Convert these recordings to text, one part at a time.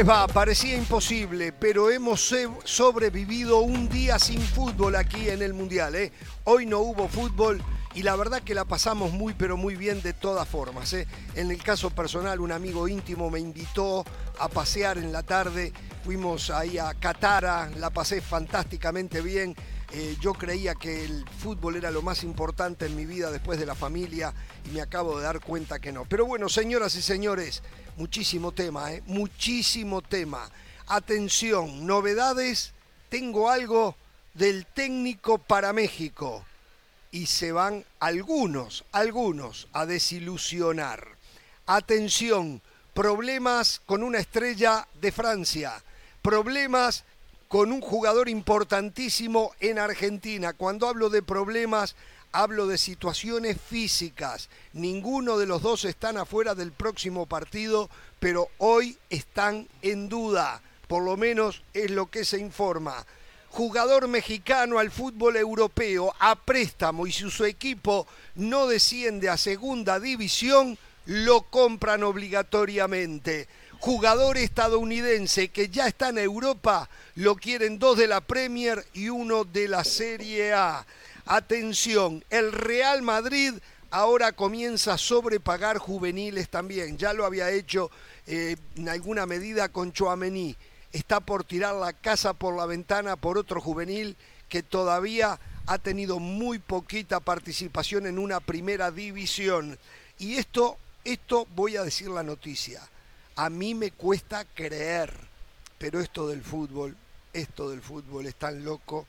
¿Cómo les va? Parecía imposible, pero hemos sobrevivido un día sin fútbol aquí en el Mundial. ¿eh? Hoy no hubo fútbol y la verdad que la pasamos muy, pero muy bien de todas formas. ¿eh? En el caso personal, un amigo íntimo me invitó a pasear en la tarde. Fuimos ahí a Catara, la pasé fantásticamente bien. Eh, yo creía que el fútbol era lo más importante en mi vida después de la familia y me acabo de dar cuenta que no. Pero bueno, señoras y señores, muchísimo tema, ¿eh? muchísimo tema. Atención, novedades, tengo algo del técnico para México y se van algunos, algunos a desilusionar. Atención, problemas con una estrella de Francia, problemas con un jugador importantísimo en Argentina. Cuando hablo de problemas, hablo de situaciones físicas. Ninguno de los dos están afuera del próximo partido, pero hoy están en duda. Por lo menos es lo que se informa. Jugador mexicano al fútbol europeo a préstamo y si su equipo no desciende a segunda división, lo compran obligatoriamente jugador estadounidense que ya está en Europa, lo quieren dos de la Premier y uno de la Serie A. Atención, el Real Madrid ahora comienza a sobrepagar juveniles también. Ya lo había hecho eh, en alguna medida con Choamení. Está por tirar la casa por la ventana por otro juvenil que todavía ha tenido muy poquita participación en una primera división. Y esto, esto voy a decir la noticia a mí me cuesta creer, pero esto del fútbol, esto del fútbol es tan loco.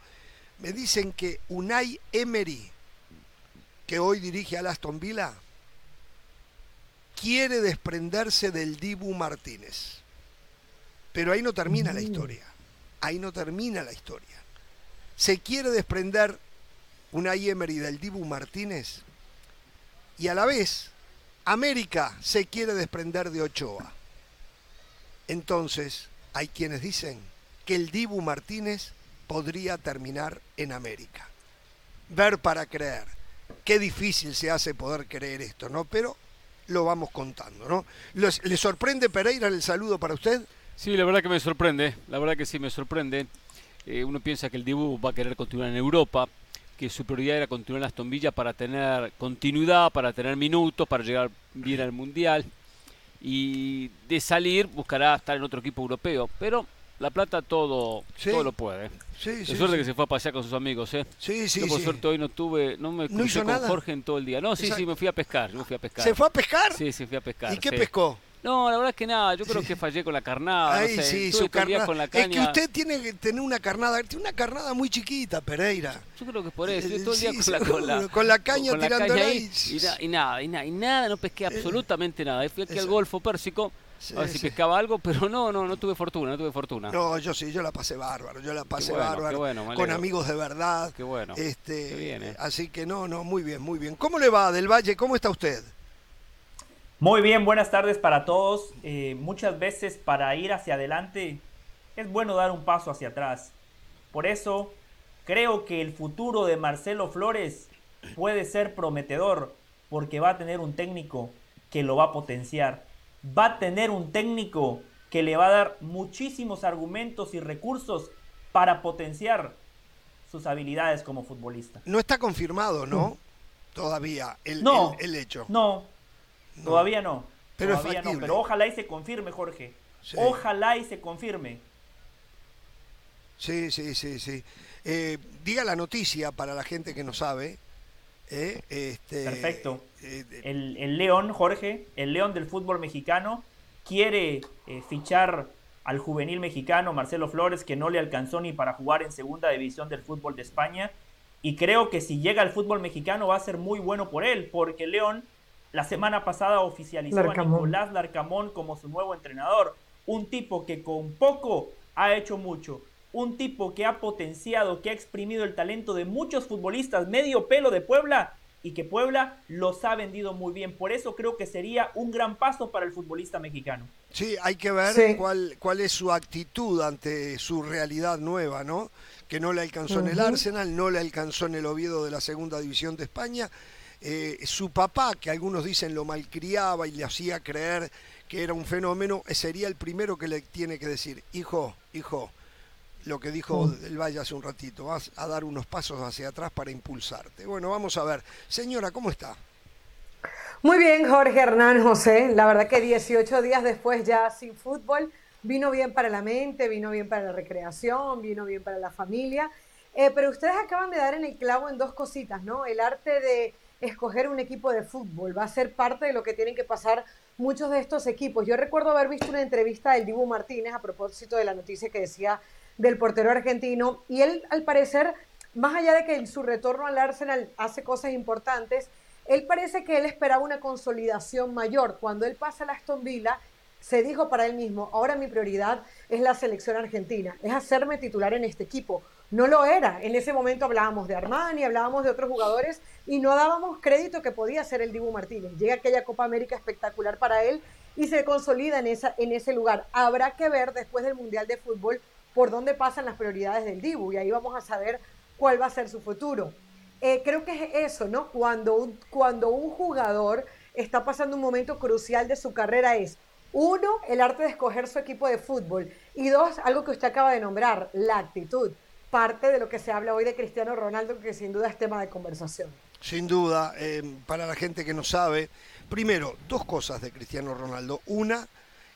Me dicen que Unai Emery, que hoy dirige al Aston Villa, quiere desprenderse del Dibu Martínez. Pero ahí no termina la mm. historia. Ahí no termina la historia. Se quiere desprender Unai Emery del Dibu Martínez y a la vez América se quiere desprender de Ochoa. Entonces, hay quienes dicen que el Dibu Martínez podría terminar en América. Ver para creer. Qué difícil se hace poder creer esto, ¿no? Pero lo vamos contando, ¿no? ¿Le sorprende Pereira el saludo para usted? Sí, la verdad que me sorprende, la verdad que sí me sorprende. Eh, uno piensa que el Dibu va a querer continuar en Europa, que su prioridad era continuar en Aston Villa para tener continuidad, para tener minutos, para llegar bien al Mundial y de salir buscará estar en otro equipo europeo. Pero La Plata todo, todo lo puede. Sí, de suerte que se fue a pasear con sus amigos, ¿eh? Sí, sí, Yo por suerte hoy no tuve, no me crucé con Jorge en todo el día. No, sí, sí, me fui a pescar, me fui a pescar. ¿Se fue a pescar? Sí, sí, fui a pescar. ¿Y qué pescó? No, la verdad es que nada, yo creo que fallé con la carnada. Ay, sí, su carnada. Con la caña. Es que usted tiene que tener una carnada, tiene una carnada muy chiquita, Pereira. Yo creo que es por eso, yo todo el día con, la, con, la, con la caña tirando ahí. Y, y, nada, y nada, y nada, no pesqué absolutamente nada. Fui aquí al Golfo Pérsico. a ver si pescaba algo, pero no, no, no tuve fortuna, no tuve fortuna. No, yo sí, yo la pasé bárbaro, yo la pasé bárbaro, con amigos de verdad. Qué bueno. Este, bien, eh. Así que no, no, muy bien, muy bien. ¿Cómo le va, Del Valle? ¿Cómo está usted? Muy bien, buenas tardes para todos. Eh, muchas veces para ir hacia adelante es bueno dar un paso hacia atrás. Por eso creo que el futuro de Marcelo Flores puede ser prometedor porque va a tener un técnico que lo va a potenciar. Va a tener un técnico que le va a dar muchísimos argumentos y recursos para potenciar sus habilidades como futbolista. No está confirmado, ¿no? Mm. Todavía el, el hecho. No, Todavía no. Pero todavía no, pero ojalá y se confirme, Jorge. Ojalá y se confirme. Sí, sí, sí, sí. Eh, diga la noticia para la gente que no sabe. Eh, este, Perfecto. Eh, el, el, León, Jorge, el León del fútbol mexicano, quiere fichar al juvenil mexicano Marcelo Flores, que no le alcanzó ni para jugar en segunda división del fútbol de España. Y creo que si llega al fútbol mexicano va a ser muy bueno por él, porque León la semana pasada oficializó a Nicolás Larcamón como su nuevo entrenador. Un tipo que con poco ha hecho mucho. Un tipo que ha potenciado, que ha exprimido el talento de muchos futbolistas medio pelo de Puebla y que Puebla los ha vendido muy bien. Por eso creo que sería un gran paso para el futbolista mexicano. Sí, hay que ver cuál, cuál es su actitud ante su realidad nueva, ¿no? Que no le alcanzó en el Arsenal, no le alcanzó en el Oviedo de la Segunda División de España eh, su papá, que algunos dicen lo malcriaba y le hacía creer que era un fenómeno, sería el primero que le tiene que decir, hijo, hijo, lo que dijo mm. el Valle hace un ratito, vas a dar unos pasos hacia atrás para impulsarte. Bueno, vamos a ver. Señora, ¿cómo está? Muy bien, Jorge Hernán José. La verdad que 18 días después ya sin fútbol, vino bien para la mente, vino bien para la recreación, vino bien para la familia. Eh, pero ustedes acaban de dar en el clavo en dos cositas, ¿no? El arte de escoger un equipo de fútbol. Va a ser parte de lo que tienen que pasar muchos de estos equipos. Yo recuerdo haber visto una entrevista del Dibu Martínez a propósito de la noticia que decía del portero argentino y él al parecer, más allá de que en su retorno al Arsenal hace cosas importantes, él parece que él esperaba una consolidación mayor. Cuando él pasa a Aston Villa, se dijo para él mismo, ahora mi prioridad es la selección argentina, es hacerme titular en este equipo no lo era. En ese momento hablábamos de Armani, hablábamos de otros jugadores y no dábamos crédito que podía ser el Dibu Martínez. Llega aquella Copa América espectacular para él y se consolida en, esa, en ese lugar. Habrá que ver después del Mundial de Fútbol por dónde pasan las prioridades del Dibu y ahí vamos a saber cuál va a ser su futuro. Eh, creo que es eso, ¿no? Cuando cuando un jugador está pasando un momento crucial de su carrera es, uno, el arte de escoger su equipo de fútbol y dos, algo que usted acaba de nombrar, la actitud parte de lo que se habla hoy de Cristiano Ronaldo, que sin duda es tema de conversación. Sin duda, eh, para la gente que no sabe, primero, dos cosas de Cristiano Ronaldo. Una,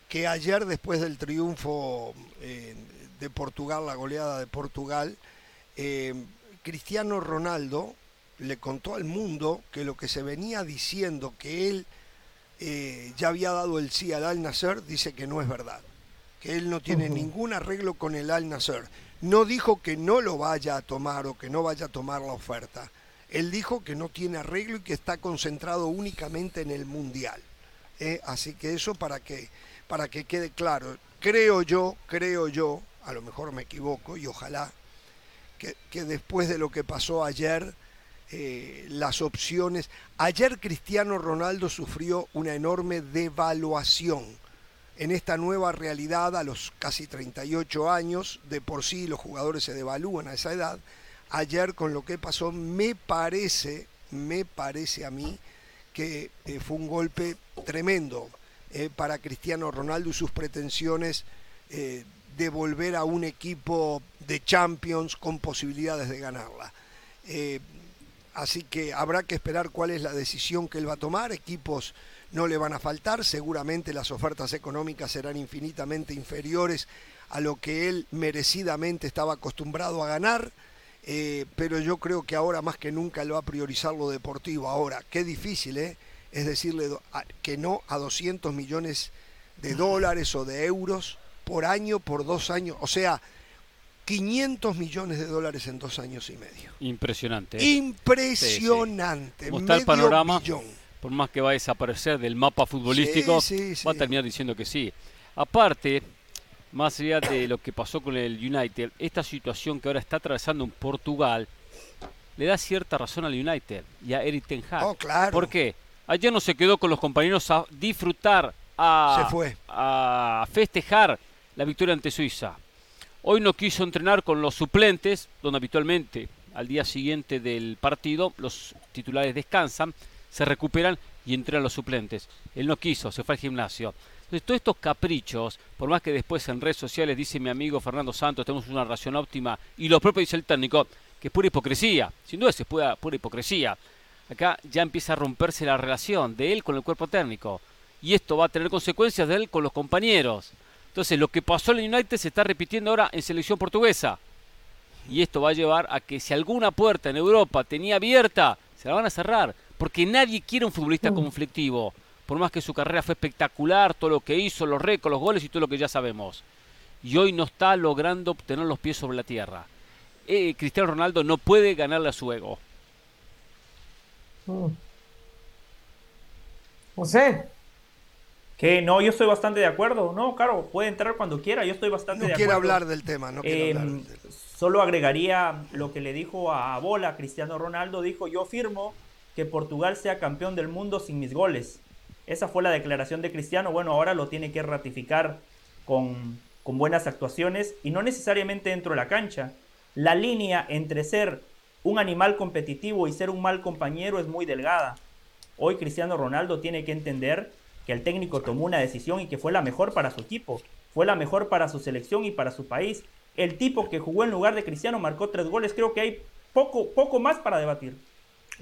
que ayer después del triunfo eh, de Portugal, la goleada de Portugal, eh, Cristiano Ronaldo le contó al mundo que lo que se venía diciendo, que él ya había dado el sí al Al Nasser, dice que no es verdad, que él no tiene ningún arreglo con el Al Nasser no dijo que no lo vaya a tomar o que no vaya a tomar la oferta. Él dijo que no tiene arreglo y que está concentrado únicamente en el Mundial. ¿eh? Así que eso para que, para que quede claro. Creo yo, creo yo, a lo mejor me equivoco y ojalá, que, después de lo que pasó ayer, eh, las opciones... Ayer Cristiano Ronaldo sufrió una enorme devaluación en esta nueva realidad a los casi 38 años, de por sí los jugadores se devalúan a esa edad. Ayer con lo que pasó me parece, me parece a mí que eh, fue un golpe tremendo eh, para Cristiano Ronaldo y sus pretensiones eh, de volver a un equipo de Champions con posibilidades de ganarla. así que habrá que esperar cuál es la decisión que él va a tomar. Equipos no le van a faltar, seguramente las ofertas económicas serán infinitamente inferiores a lo que él merecidamente estaba acostumbrado a ganar, eh, pero yo creo que ahora más que nunca él va a priorizar lo deportivo. Ahora, qué difícil ¿eh? es decirle que no a 200 millones de dólares o de euros por año, por dos años, o sea, 500 millones de dólares en dos años y medio. Impresionante. ¿eh? Impresionante. está el panorama? Por más que va a desaparecer del mapa futbolístico, va a terminar diciendo que sí. Aparte, más allá de lo que pasó con el United, esta situación que ahora está atravesando en Portugal le da cierta razón al United y a Eric Ten Hag. Oh, claro. ¿Por qué? Ayer no se quedó con los compañeros a disfrutar, a, a festejar la victoria ante Suiza. Hoy no quiso entrenar con los suplentes, donde habitualmente al día siguiente del partido los titulares descansan se recuperan y entran los suplentes. Él no quiso, se fue al gimnasio. Entonces, todos estos caprichos, por más que después en redes sociales dice mi amigo Fernando Santos, tenemos una ración óptima, y lo propio dice el técnico, que es pura hipocresía. Sin duda es pura, pura hipocresía. Acá ya empieza a romperse la relación de él con el cuerpo técnico. Y esto va a tener consecuencias de él con los compañeros. Entonces, lo que pasó en United se está repitiendo ahora en selección portuguesa. Y esto va a llevar a que si alguna puerta en Europa tenía abierta, se la van a cerrar porque nadie quiere un futbolista mm. conflictivo, por más que su carrera fue espectacular, todo lo que hizo, los récords, los goles y todo lo que ya sabemos. Y hoy no está logrando tener los pies sobre la tierra. Eh, Cristiano Ronaldo no puede ganarle a su ego. Mm. No sé. Que no, yo estoy bastante de acuerdo. No, claro, puede entrar cuando quiera. Yo estoy bastante de acuerdo. No quiere hablar del tema, no quiere hablar em, Solo agregaría lo que le dijo a Bola, Cristiano Ronaldo. Dijo: Yo firmo que Portugal sea campeón del mundo sin mis goles. Esa fue la declaración de Cristiano. Bueno, ahora lo tiene que ratificar con, buenas actuaciones y no necesariamente dentro de la cancha. La línea entre ser un animal competitivo y ser un mal compañero es muy delgada. Hoy Cristiano Ronaldo tiene que entender que el técnico tomó una decisión y que fue la mejor para su equipo, fue la mejor para su selección y para su país. El tipo que jugó en lugar de Cristiano marcó tres goles, creo que hay poco, poco más para debatir.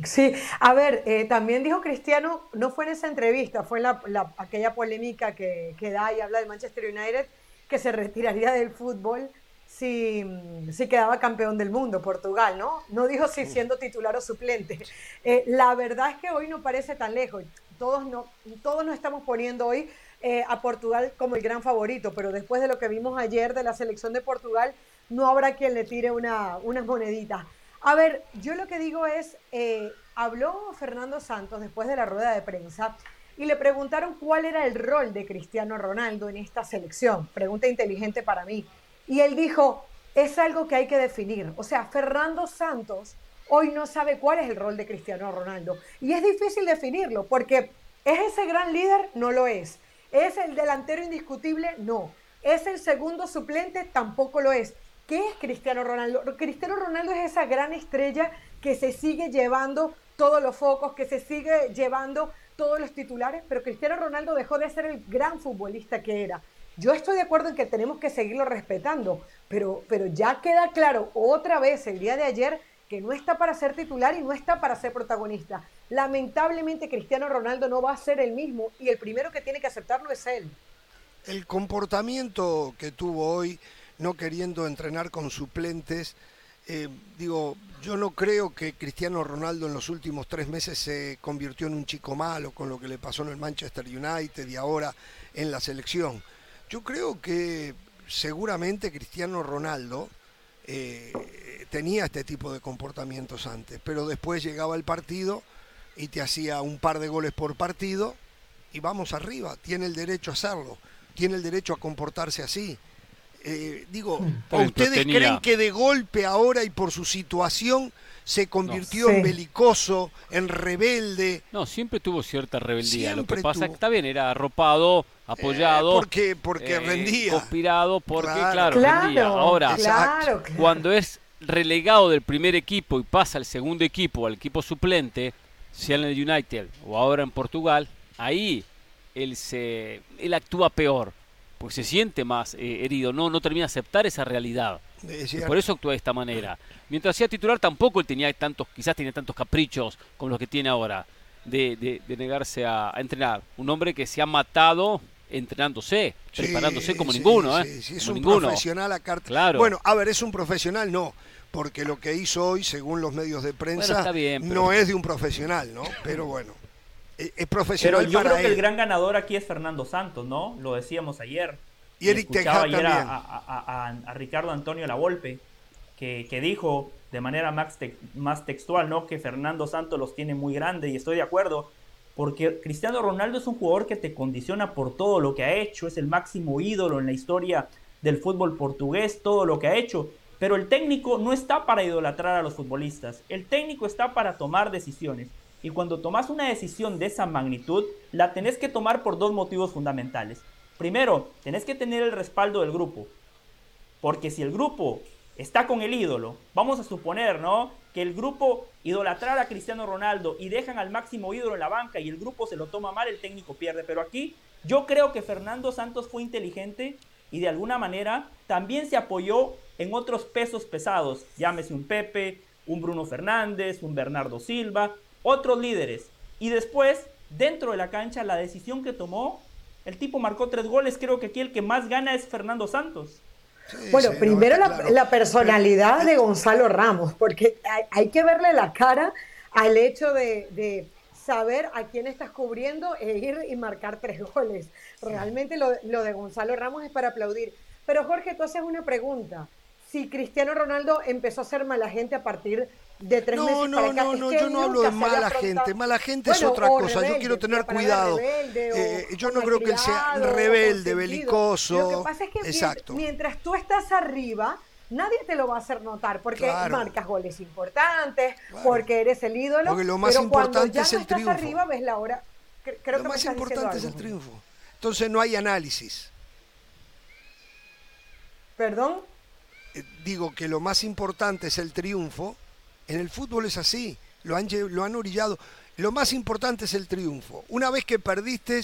Sí, a ver, eh, también dijo Cristiano, no fue en esa entrevista, fue en la, aquella polémica que, que da y habla de Manchester United, que se retiraría del fútbol si, si, quedaba campeón del mundo, Portugal, ¿no? No dijo si siendo titular o suplente. Eh, la verdad es que hoy no parece tan lejos. Todos, no, todos nos estamos poniendo hoy eh, a Portugal como el gran favorito, pero después de lo que vimos ayer de la selección de Portugal, no habrá quien le tire una, unas moneditas. A ver, yo lo que digo es, eh, habló Fernando Santos después de la rueda de prensa y le preguntaron cuál era el rol de Cristiano Ronaldo en esta selección. Pregunta inteligente para mí. Y él dijo, es algo que hay que definir. O sea, Fernando Santos hoy no sabe cuál es el rol de Cristiano Ronaldo. Y es difícil definirlo porque ¿es ese gran líder? No lo es. ¿Es el delantero indiscutible? No. ¿Es el segundo suplente? Tampoco lo es. ¿Qué es Cristiano Ronaldo? Cristiano Ronaldo es esa gran estrella que se sigue llevando todos los focos, que se sigue llevando todos los titulares, pero Cristiano Ronaldo dejó de ser el gran futbolista que era. Yo estoy de acuerdo en que tenemos que seguirlo respetando, pero, pero ya queda claro otra vez el día de ayer que no está para ser titular y no está para ser protagonista. Lamentablemente Cristiano Ronaldo no va a ser el mismo y el primero que tiene que aceptarlo es él. El comportamiento que tuvo hoy no queriendo entrenar con suplentes. Eh, digo, yo no creo que Cristiano Ronaldo en los últimos tres meses se convirtió en un chico malo con lo que le pasó en el Manchester United y ahora en la selección. Yo creo que seguramente Cristiano Ronaldo eh, tenía este tipo de comportamientos antes, pero después llegaba el partido y te hacía un par de goles por partido y vamos arriba, tiene el derecho a hacerlo, tiene el derecho a comportarse así. Eh, digo, ustedes creen que de golpe ahora y por su situación se convirtió en belicoso, en rebelde? No, siempre tuvo cierta rebeldía. Lo que pasa es que está bien, era arropado, apoyado. Eh, porque porque eh, rendía. Conspirado porque, claro, rendía. Ahora, cuando es relegado del primer equipo y pasa al segundo equipo, al equipo suplente, sea en el United o ahora en Portugal, ahí él, se, él actúa peor porque se siente más eh, herido, no, no termina de aceptar esa realidad. por eso actúa de esta manera. Mientras sea titular tampoco él tenía tantos, quizás tenía tantos caprichos como los que tiene ahora, de, negarse a, entrenar. Un hombre que se ha matado entrenándose, preparándose como ninguno, ¿eh? es un profesional a carta. Claro. Bueno, a ver, es un profesional, no, porque lo que hizo hoy, según los medios de prensa, no es de un profesional, ¿no? Pero bueno. Eh, es profesional. Pero yo creo que el gran ganador aquí es Fernando Santos, ¿no? Lo decíamos ayer. Y Eric Escuchaba ayer a, a, Ricardo Antonio Lavolpe, que, que dijo de manera más, más textual, ¿no? Que Fernando Santos los tiene muy grandes y estoy de acuerdo. Porque Cristiano Ronaldo es un jugador que te condiciona por todo lo que ha hecho, es el máximo ídolo en la historia del fútbol portugués, todo lo que ha hecho. Pero el técnico no está para idolatrar a los futbolistas, el técnico está para tomar decisiones. Y cuando tomas una decisión de esa magnitud, la tenés que tomar por dos motivos fundamentales. Primero, tenés que tener el respaldo del grupo. Porque si el grupo está con el ídolo, vamos a suponer, ¿no? Que el grupo idolatrara a Cristiano Ronaldo y dejan al máximo ídolo en la banca y el grupo se lo toma mal, el técnico pierde. Pero aquí yo creo que Fernando Santos fue inteligente y de alguna manera también se apoyó en otros pesos pesados. Llámese un Pepe, un Bruno Fernández, un Bernardo Silva, otros líderes. Y después, dentro de la cancha, la decisión que tomó, el tipo marcó tres goles. Creo que aquí el que más gana es Fernando Santos. bueno, primero la, personalidad de Gonzalo Ramos, porque hay, que verle la cara al hecho de, saber a quién estás cubriendo e ir y marcar tres goles. Realmente lo, lo, de Gonzalo Ramos es para aplaudir. Pero Jorge, tú haces una pregunta. Si Cristiano Ronaldo empezó a ser mala gente a partir de tres no, meses no, para acá. No, no, yo no hablo de mala gente. Mala gente es otra cosa. yo quiero tener cuidado. Eh, yo no creo que él sea rebelde, belicoso. Lo que pasa es que Exacto. mientras tú estás arriba, nadie te lo va a hacer notar porque marcas goles importantes, porque eres el ídolo. Porque lo más importante es el triunfo. arriba, ves la hora. Creo lo más importante es el triunfo. Entonces no hay análisis. ¿Perdón? Eh, digo que lo más importante es el triunfo En el fútbol es así, lo han, lo han orillado. Lo más importante es el triunfo. Una vez que perdiste,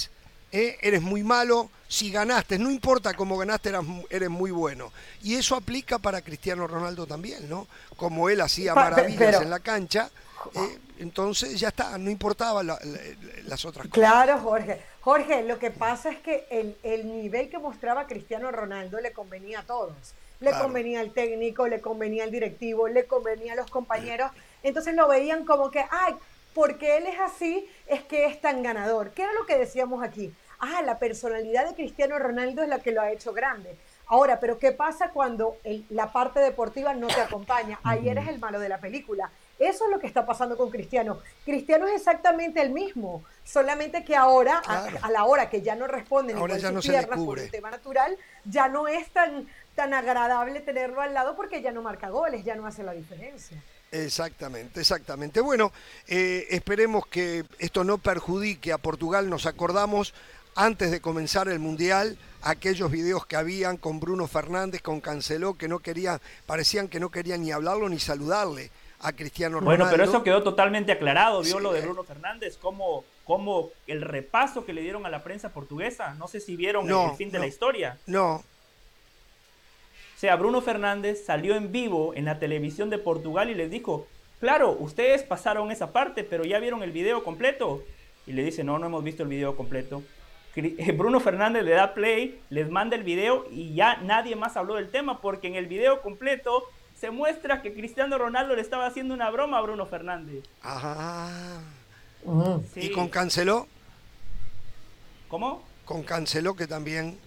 eh, eres muy malo. Si ganaste, no importa cómo ganaste, eres, muy bueno. Y eso aplica para Cristiano Ronaldo también, ¿no? Como él hacía maravillas en la cancha, eh, entonces ya está, no importaba las otras cosas. Claro, Jorge. Jorge, lo que pasa es que el, el nivel que mostraba Cristiano Ronaldo le convenía a todos. Le convenía al técnico, le convenía al directivo, le convenía a los compañeros. Entonces lo veían como que, ay, porque él es así, es que es tan ganador. ¿Qué era lo que decíamos aquí? Ah, la personalidad de Cristiano Ronaldo es la que lo ha hecho grande. Ahora, pero ¿qué pasa cuando la parte deportiva no te acompaña? Ahí eres el malo de la película. Eso es lo que está pasando con Cristiano. Cristiano es exactamente el mismo, solamente que ahora, a, la hora que ya no responde ni con sus piernas por un tema natural, ya no es tan, tan agradable tenerlo al lado porque ya no marca goles, ya no hace la diferencia. Exactamente, exactamente. Bueno, eh, esperemos que esto no perjudique a Portugal. Nos acordamos antes de comenzar el Mundial aquellos videos que habían con Bruno Fernández, con Canceló, que no querían, parecían que no querían ni hablarlo ni saludarle a Cristiano Ronaldo. Bueno, pero eso quedó totalmente aclarado, vio lo de Bruno Fernández, como, como el repaso que le dieron a la prensa portuguesa. No sé si vieron el fin de la historia. No, sea, Bruno Fernández salió en vivo en la televisión de Portugal y les dijo, claro, ustedes pasaron esa parte, pero ya vieron el video completo. Y le dice, no, no hemos visto el video completo. Eh, Bruno Fernández le da play, les manda el video y ya nadie más habló del tema porque en el video completo se muestra que Cristiano Ronaldo le estaba haciendo una broma a Bruno Fernández. Ajá. ¿Y con Canceló? ¿Cómo? Con Canceló que también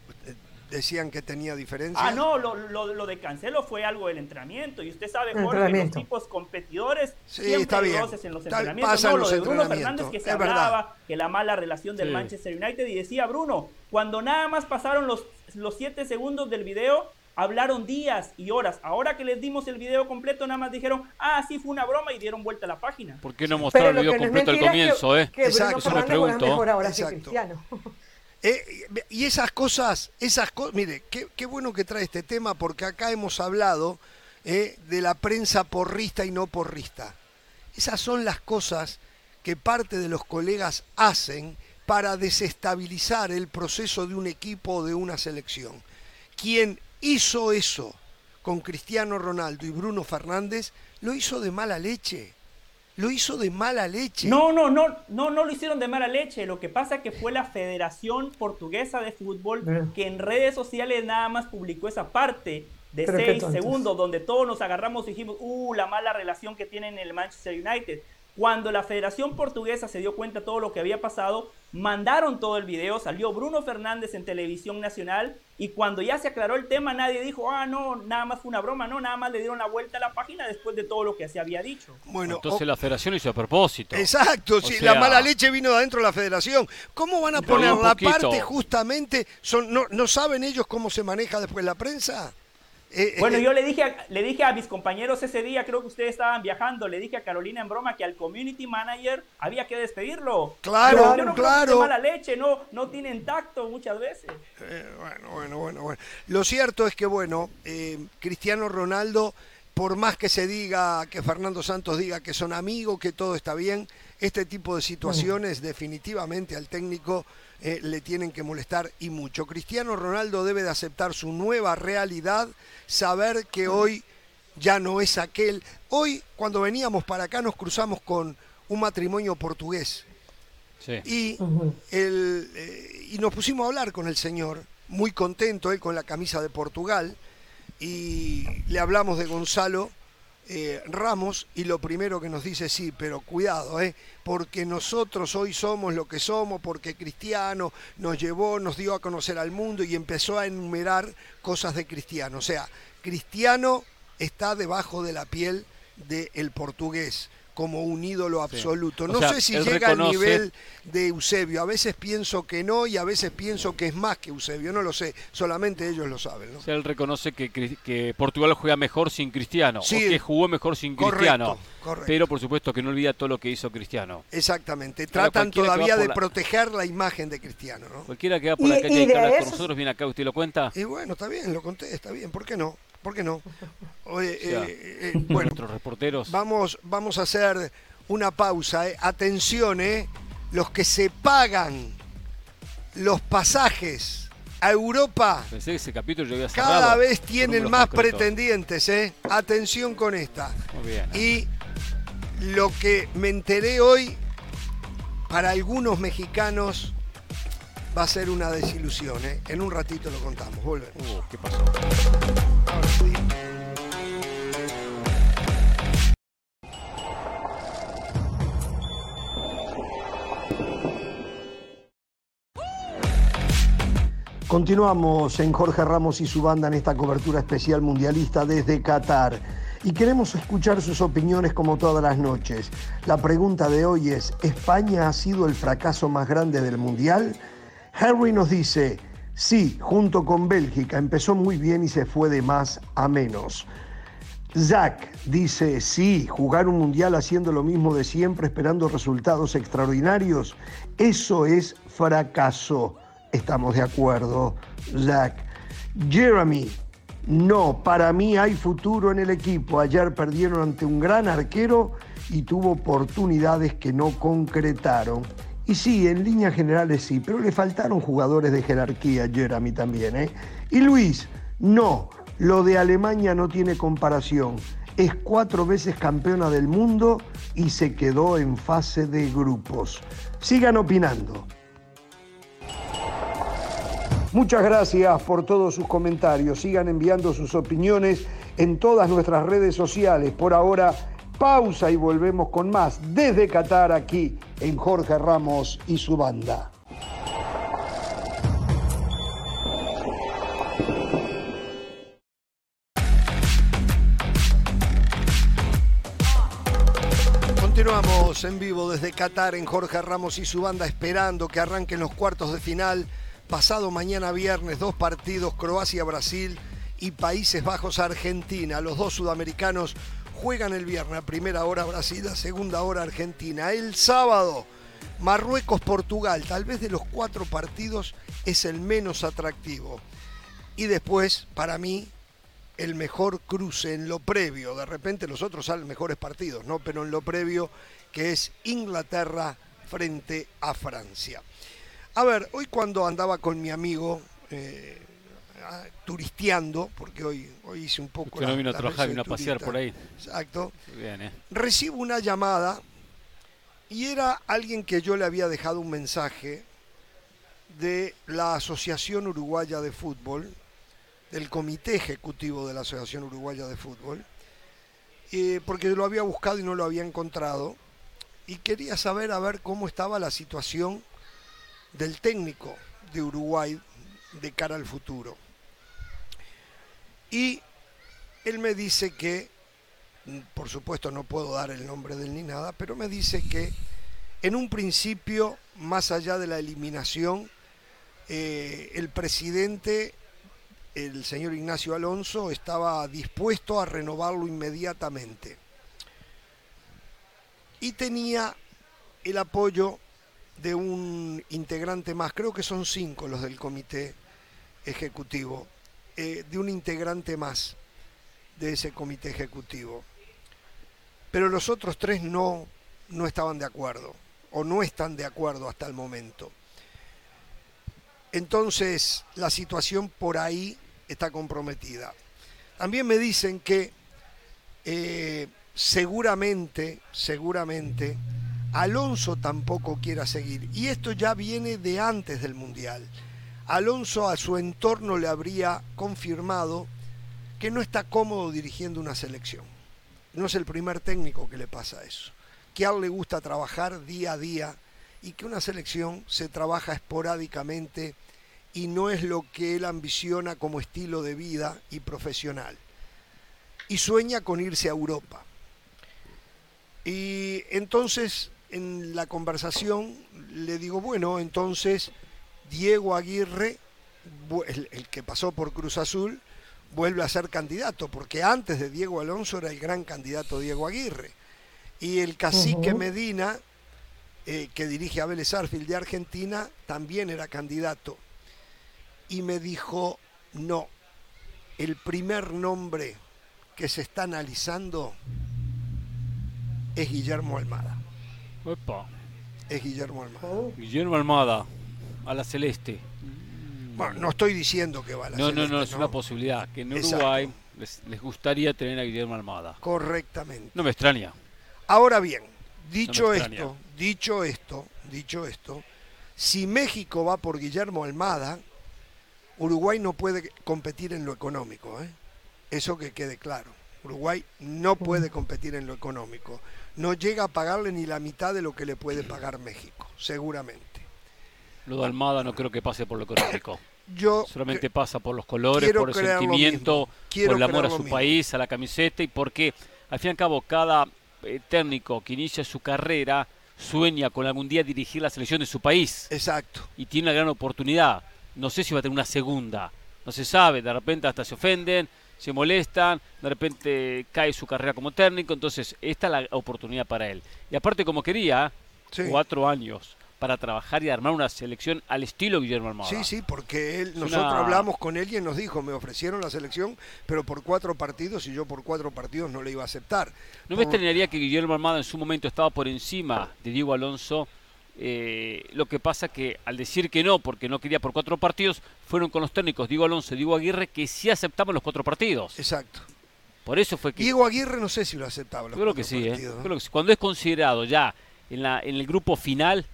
decían que tenía diferencias. Ah, no, lo, lo, de Cancelo fue algo del entrenamiento. Y usted sabe, Jorge, los tipos competidores sí, siempre está bien. en los entrenamientos. no, lo de Bruno Fernández que se hablaba, que la mala relación del Manchester United. Y decía Bruno, cuando nada más pasaron los, los siete segundos del video, hablaron días y horas. Ahora que les dimos el video completo, nada más dijeron, ah, sí, fue una broma y dieron vuelta a la página. ¿Por qué no mostraron el video completo al comienzo, eh? Exacto. Eso me pregunto. Ahora Exacto. Eh, y esas cosas, esas cosas, mire, qué, bueno que trae este tema porque acá hemos hablado eh, de la prensa porrista y no porrista. Esas son las cosas que parte de los colegas hacen para desestabilizar el proceso de un equipo o de una selección. Quien hizo eso con Cristiano Ronaldo y Bruno Fernández, lo hizo de mala leche lo hizo de mala leche. No, no, no, no, no lo hicieron de mala leche. Lo que pasa es que fue la Federación Portuguesa de Fútbol eh. que en redes sociales nada más publicó esa parte de seis segundos donde todos nos agarramos y dijimos, uh, la mala relación que tienen el Manchester United. Cuando la Federación Portuguesa se dio cuenta de todo lo que había pasado, mandaron todo el video, salió Bruno Fernández en televisión nacional y cuando ya se aclaró el tema nadie dijo, ah, no, nada más fue una broma, no, nada más le dieron la vuelta a la página después de todo lo que se había dicho. Bueno, entonces la Federación hizo a propósito. Exacto, si la mala leche vino de adentro de la Federación. ¿Cómo van a poner la parte justamente? Son, no, ¿No saben ellos cómo se maneja después la prensa? Eh, bueno, eh, yo le dije, a, le dije a mis compañeros ese día, creo que ustedes estaban viajando, le dije a Carolina en broma que al community manager había que despedirlo. Claro, yo no claro. mala leche, no, no tienen tacto muchas veces. Eh, bueno, bueno, bueno, bueno. Lo cierto es que, bueno, Cristiano Ronaldo, por más que se diga, que Fernando Santos diga que son amigos, que todo está bien, este tipo de situaciones definitivamente al técnico le tienen que molestar y mucho. Cristiano Ronaldo debe de aceptar su nueva realidad saber que hoy ya no es aquel. Hoy, cuando veníamos para acá, nos cruzamos con un matrimonio portugués. Y, eh, y nos pusimos a hablar con el señor, muy contento, él con la camisa de Portugal, y le hablamos de Gonzalo eh, Ramos y lo primero que nos dice, sí, pero cuidado, eh, porque nosotros hoy somos lo que somos, porque Cristiano nos llevó, nos dio a conocer al mundo y empezó a enumerar cosas de Cristiano. O sea, Cristiano está debajo de la piel del portugués como un ídolo absoluto. No sé si llega al nivel de Eusebio. A veces pienso que no y a veces pienso que es más que Eusebio. No lo sé. Solamente ellos lo saben. ¿no? O sea, él reconoce que, que, Portugal juega mejor sin Cristiano. o que jugó mejor sin Cristiano. Pero por supuesto que no olvida todo lo que hizo Cristiano. Exactamente. Tratan todavía de proteger la imagen de Cristiano. ¿no? Cualquiera que va por la calle y, con nosotros viene acá, ¿usted lo cuenta? Y bueno, está bien, lo conté, está bien. ¿Por qué no? ¿Por qué no? Oye, eh, eh, bueno, nuestros reporteros. Vamos, vamos a hacer una pausa. Eh. Atención, eh. Los que se pagan los pasajes a Europa. Pensé que ese capítulo yo había Cada vez tienen más pretendientes, ¿eh? Atención con esta. Muy bien. Y lo que me enteré hoy, para algunos mexicanos va a ser una desilusión. ¿eh? En un ratito lo contamos. Volvemos. Uh, ¿Qué pasó? Continuamos en Jorge Ramos y su banda en esta cobertura especial mundialista desde Qatar. Y queremos escuchar sus opiniones como todas las noches. La pregunta de hoy es, ¿España ha sido el fracaso más grande del Mundial? Harry nos dice, sí, junto con Bélgica, empezó muy bien y se fue de más a menos. Zach dice, sí, jugar un mundial haciendo lo mismo de siempre, esperando resultados extraordinarios, eso es fracaso. Estamos de acuerdo, Zach. Jeremy, no, para mí hay futuro en el equipo. Ayer perdieron ante un gran arquero y tuvo oportunidades que no concretaron. Y sí, en líneas generales sí, pero le faltaron jugadores de jerarquía, Jeremy también. ¿eh? Y Luis, no, lo de Alemania no tiene comparación. Es cuatro veces campeona del mundo y se quedó en fase de grupos. Sigan opinando. Muchas gracias por todos sus comentarios. Sigan enviando sus opiniones en todas nuestras redes sociales. Por ahora, pausa y volvemos con más desde Qatar aquí en Jorge Ramos y su banda. Continuamos en vivo desde Qatar en Jorge Ramos y su banda esperando que arranquen los cuartos de final Pasado mañana viernes, dos partidos, Croacia-Brasil y Países Bajos-Argentina. Los dos sudamericanos juegan el viernes, primera hora Brasil, segunda hora Argentina. El sábado, Marruecos-Portugal. Tal vez de los cuatro partidos es el menos atractivo. Y después, para mí, el mejor cruce en lo previo. De repente los otros salen mejores partidos, ¿no? Pero en lo previo, que es Inglaterra frente a Francia. A ver, hoy cuando andaba con mi amigo eh, turisteando, porque hoy, hoy hice un poco... Que no vino a trabajar, vino a pasear por ahí. Exacto. Bien, eh. Recibo una llamada y era alguien que yo le había dejado un mensaje de la Asociación Uruguaya de Fútbol, del Comité Ejecutivo de la Asociación Uruguaya de Fútbol, eh, porque lo había buscado y no lo había encontrado, y quería saber a ver cómo estaba la situación del técnico de Uruguay de cara al futuro. Y él me dice que, por supuesto no puedo dar el nombre de él ni nada, pero me dice que en un principio, más allá de la eliminación, eh, el presidente, el señor Ignacio Alonso, estaba dispuesto a renovarlo inmediatamente. Y tenía el apoyo de un integrante más, creo que son cinco los del comité ejecutivo, eh, de un integrante más de ese comité ejecutivo. Pero los otros tres no, no estaban de acuerdo, o no están de acuerdo hasta el momento. Entonces, la situación por ahí está comprometida. También me dicen que eh, seguramente, seguramente, Alonso tampoco quiera seguir. Y esto ya viene de antes del Mundial. Alonso a su entorno le habría confirmado que no está cómodo dirigiendo una selección. No es el primer técnico que le pasa eso. Que a él le gusta trabajar día a día y que una selección se trabaja esporádicamente y no es lo que él ambiciona como estilo de vida y profesional. Y sueña con irse a Europa. Y entonces en la conversación le digo, bueno, entonces Diego Aguirre, el, que pasó por Cruz Azul, vuelve a ser candidato, porque antes de Diego Alonso era el gran candidato Diego Aguirre. Y el cacique Medina, eh, que dirige a Vélez Arfield de Argentina, también era candidato. Y me dijo, no, el primer nombre que se está analizando es Guillermo Almada. Opa. Es Guillermo Almada. Oh. Guillermo Almada, a la celeste. Bueno, no estoy diciendo que va a la No, no, celeste, no, es una posibilidad. Que en. Uruguay les, les gustaría tener a Guillermo Almada. Correctamente. No me extraña. Ahora bien, dicho No esto, dicho esto, dicho esto, si México va por Guillermo Almada, Uruguay no puede competir en lo económico, ¿eh? Eso que quede claro. Uruguay no puede competir en lo económico. No llega a pagarle ni la mitad de lo que le puede pagar México, seguramente. Lo de Almada no creo que pase por lo económico. Yo Solamente pasa por los colores, por el sentimiento, por el amor a su país, a la camiseta y porque al fin y al cabo cada eh, técnico que inicia su carrera sueña con algún día dirigir la selección de su país exacto. y tiene una gran oportunidad. No sé si va a tener una segunda, no se sabe, de repente hasta se ofenden, se molestan, de repente cae su carrera como técnico, entonces esta es la oportunidad para él. Y aparte como quería, Sí. cuatro años para trabajar y armar una selección al estilo Guillermo Almada. Sí, sí, porque él, nosotros una- hablamos con él y él nos dijo, me ofrecieron la selección, pero por cuatro partidos y yo por cuatro partidos no le iba a aceptar. No me extrañaría que Guillermo Almada en su momento estaba por encima de Diego Alonso. eh, lo que pasa que al decir que no, porque no quería por cuatro partidos, fueron con los técnicos Diego Alonso y Diego Aguirre que sí aceptaban los cuatro partidos. Exacto. Por eso fue que... Diego Aguirre no sé si lo aceptaba. los creo que sí, ¿eh? Creo que sí. Cuando es considerado ya en, la, en el grupo final,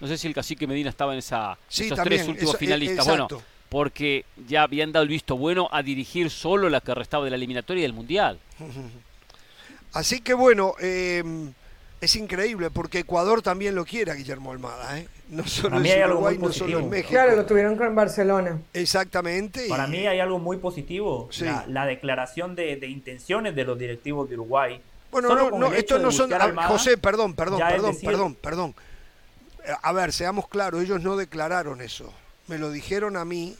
no sé si el cacique Medina estaba en esa, Sí, esos también, tres últimos eso- e- finalistas. Bueno, exacto. porque ya habían dado el visto bueno a dirigir solo la que restaba de la eliminatoria y del Mundial. Así que bueno, eh, es increíble porque Ecuador también lo quiere a Guillermo Almada. ¿eh? No solo Para mí es hay algo Uruguay, muy no solo. México. Claro, lo tuvieron con Barcelona. Exactamente. y- Para mí hay algo muy positivo, Sí. la, la declaración de, de intenciones de los directivos de Uruguay. Bueno, Solo no, no, estos no son. Almada, José, perdón, perdón, perdón, decir- perdón, perdón. Eh, A ver, seamos claros, ellos no declararon eso. Me lo dijeron a mí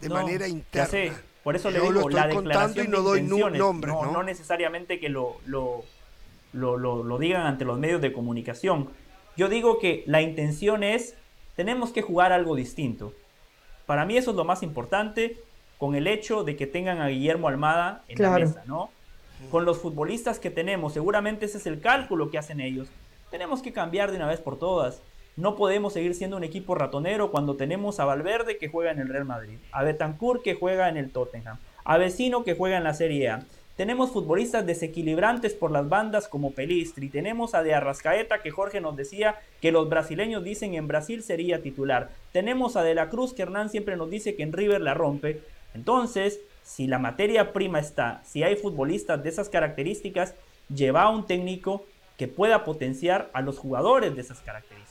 de No, manera ya interna. sé, por eso le Yo lo digo, la estoy contando declaración y no doy nombres, no, ¿no? no necesariamente que lo, lo, lo, lo- lo digan ante los medios de comunicación. Yo digo que la intención es, tenemos que jugar algo distinto. Para mí eso es lo más importante con el hecho de que tengan a Guillermo Almada en Claro. la mesa, ¿no? Con los futbolistas que tenemos, seguramente ese es el cálculo que hacen ellos. Tenemos que cambiar de una vez por todas. No podemos seguir siendo un equipo ratonero cuando tenemos a Valverde que juega en el Real Madrid, a Betancourt que juega en el Tottenham, a Vecino que juega en la Serie A. Tenemos futbolistas desequilibrantes por las bandas como Pelistri. Tenemos a De Arrascaeta que Jorge nos decía que los brasileños dicen en Brasil sería titular. Tenemos a De la Cruz que Hernán siempre nos dice que en River la rompe. Entonces, si la materia prima está, si hay futbolistas de esas características, lleva a un técnico que pueda potenciar a los jugadores de esas características.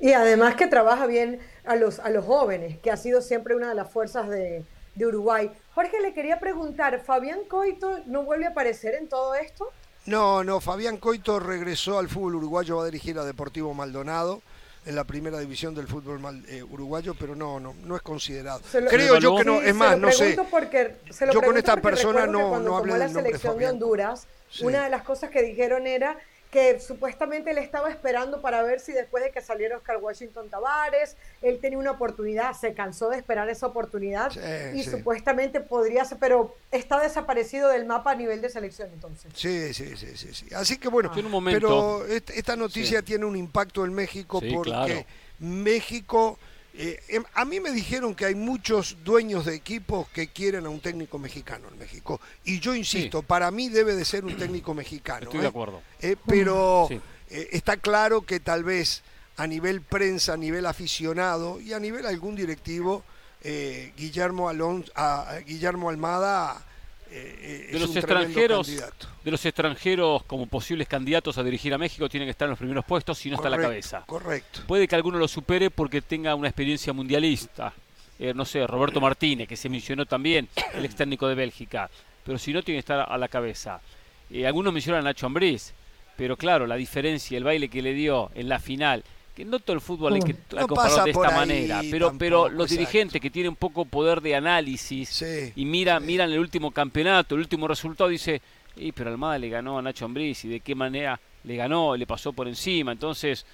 Y además que trabaja bien a los, a los jóvenes, que ha sido siempre una de las fuerzas de, de Uruguay. Jorge, le quería preguntar, ¿Fabián Coito no vuelve a aparecer en todo esto? No, no, Fabián Coito regresó al fútbol uruguayo, va a dirigir a Deportivo Maldonado en la primera división del fútbol mal- eh, uruguayo, pero no, no, no es considerado. Se lo- Creo yo que no, Sí, es más, se lo no sé. pregunto Porque, se lo Yo con esta persona no- cuando no hablé la selección de. Honduras, Sí. una de las cosas que dijeron era que supuestamente él estaba esperando para ver si después de que saliera Oscar Washington Tavares, él tenía una oportunidad, se cansó de esperar esa oportunidad Sí, y sí. supuestamente podría ser, pero está desaparecido del mapa a nivel de selección entonces. Sí, sí, sí, sí, sí. Así que bueno, un momento- pero est- esta noticia Sí. tiene un impacto en México Sí, porque claro. México, eh, em, a mí me dijeron que hay muchos dueños de equipos que quieren a un técnico mexicano en México. Y yo insisto, para mí debe de ser un técnico mexicano. Estoy ¿eh? de acuerdo. Eh, pero Sí. eh, está claro que tal vez a nivel prensa, a nivel aficionado y a nivel algún directivo, eh, Guillermo, Alonso, a, a Guillermo Almada eh, eh, De los extranjeros, de los extranjeros como posibles candidatos a dirigir a México tienen que estar en los primeros puestos si no está a la Correcto, cabeza. Correcto. Puede que alguno lo supere porque tenga una experiencia mundialista. Eh, no sé, Roberto Martínez, que se mencionó también, el ex técnico de Bélgica. Pero si no, tiene que estar a la cabeza. Eh, algunos mencionan a Nacho Ambriz, pero claro, la diferencia, el baile que le dio en la final, que no todo el fútbol hay que No compararlo de esta manera, pero, pero los exacto. dirigentes que tienen poco poder de análisis Sí, y mira, sí. miran el último campeonato, el último resultado, dice, y pero Almada le ganó a Nacho Ambriz y de qué manera le ganó, le pasó por encima, entonces,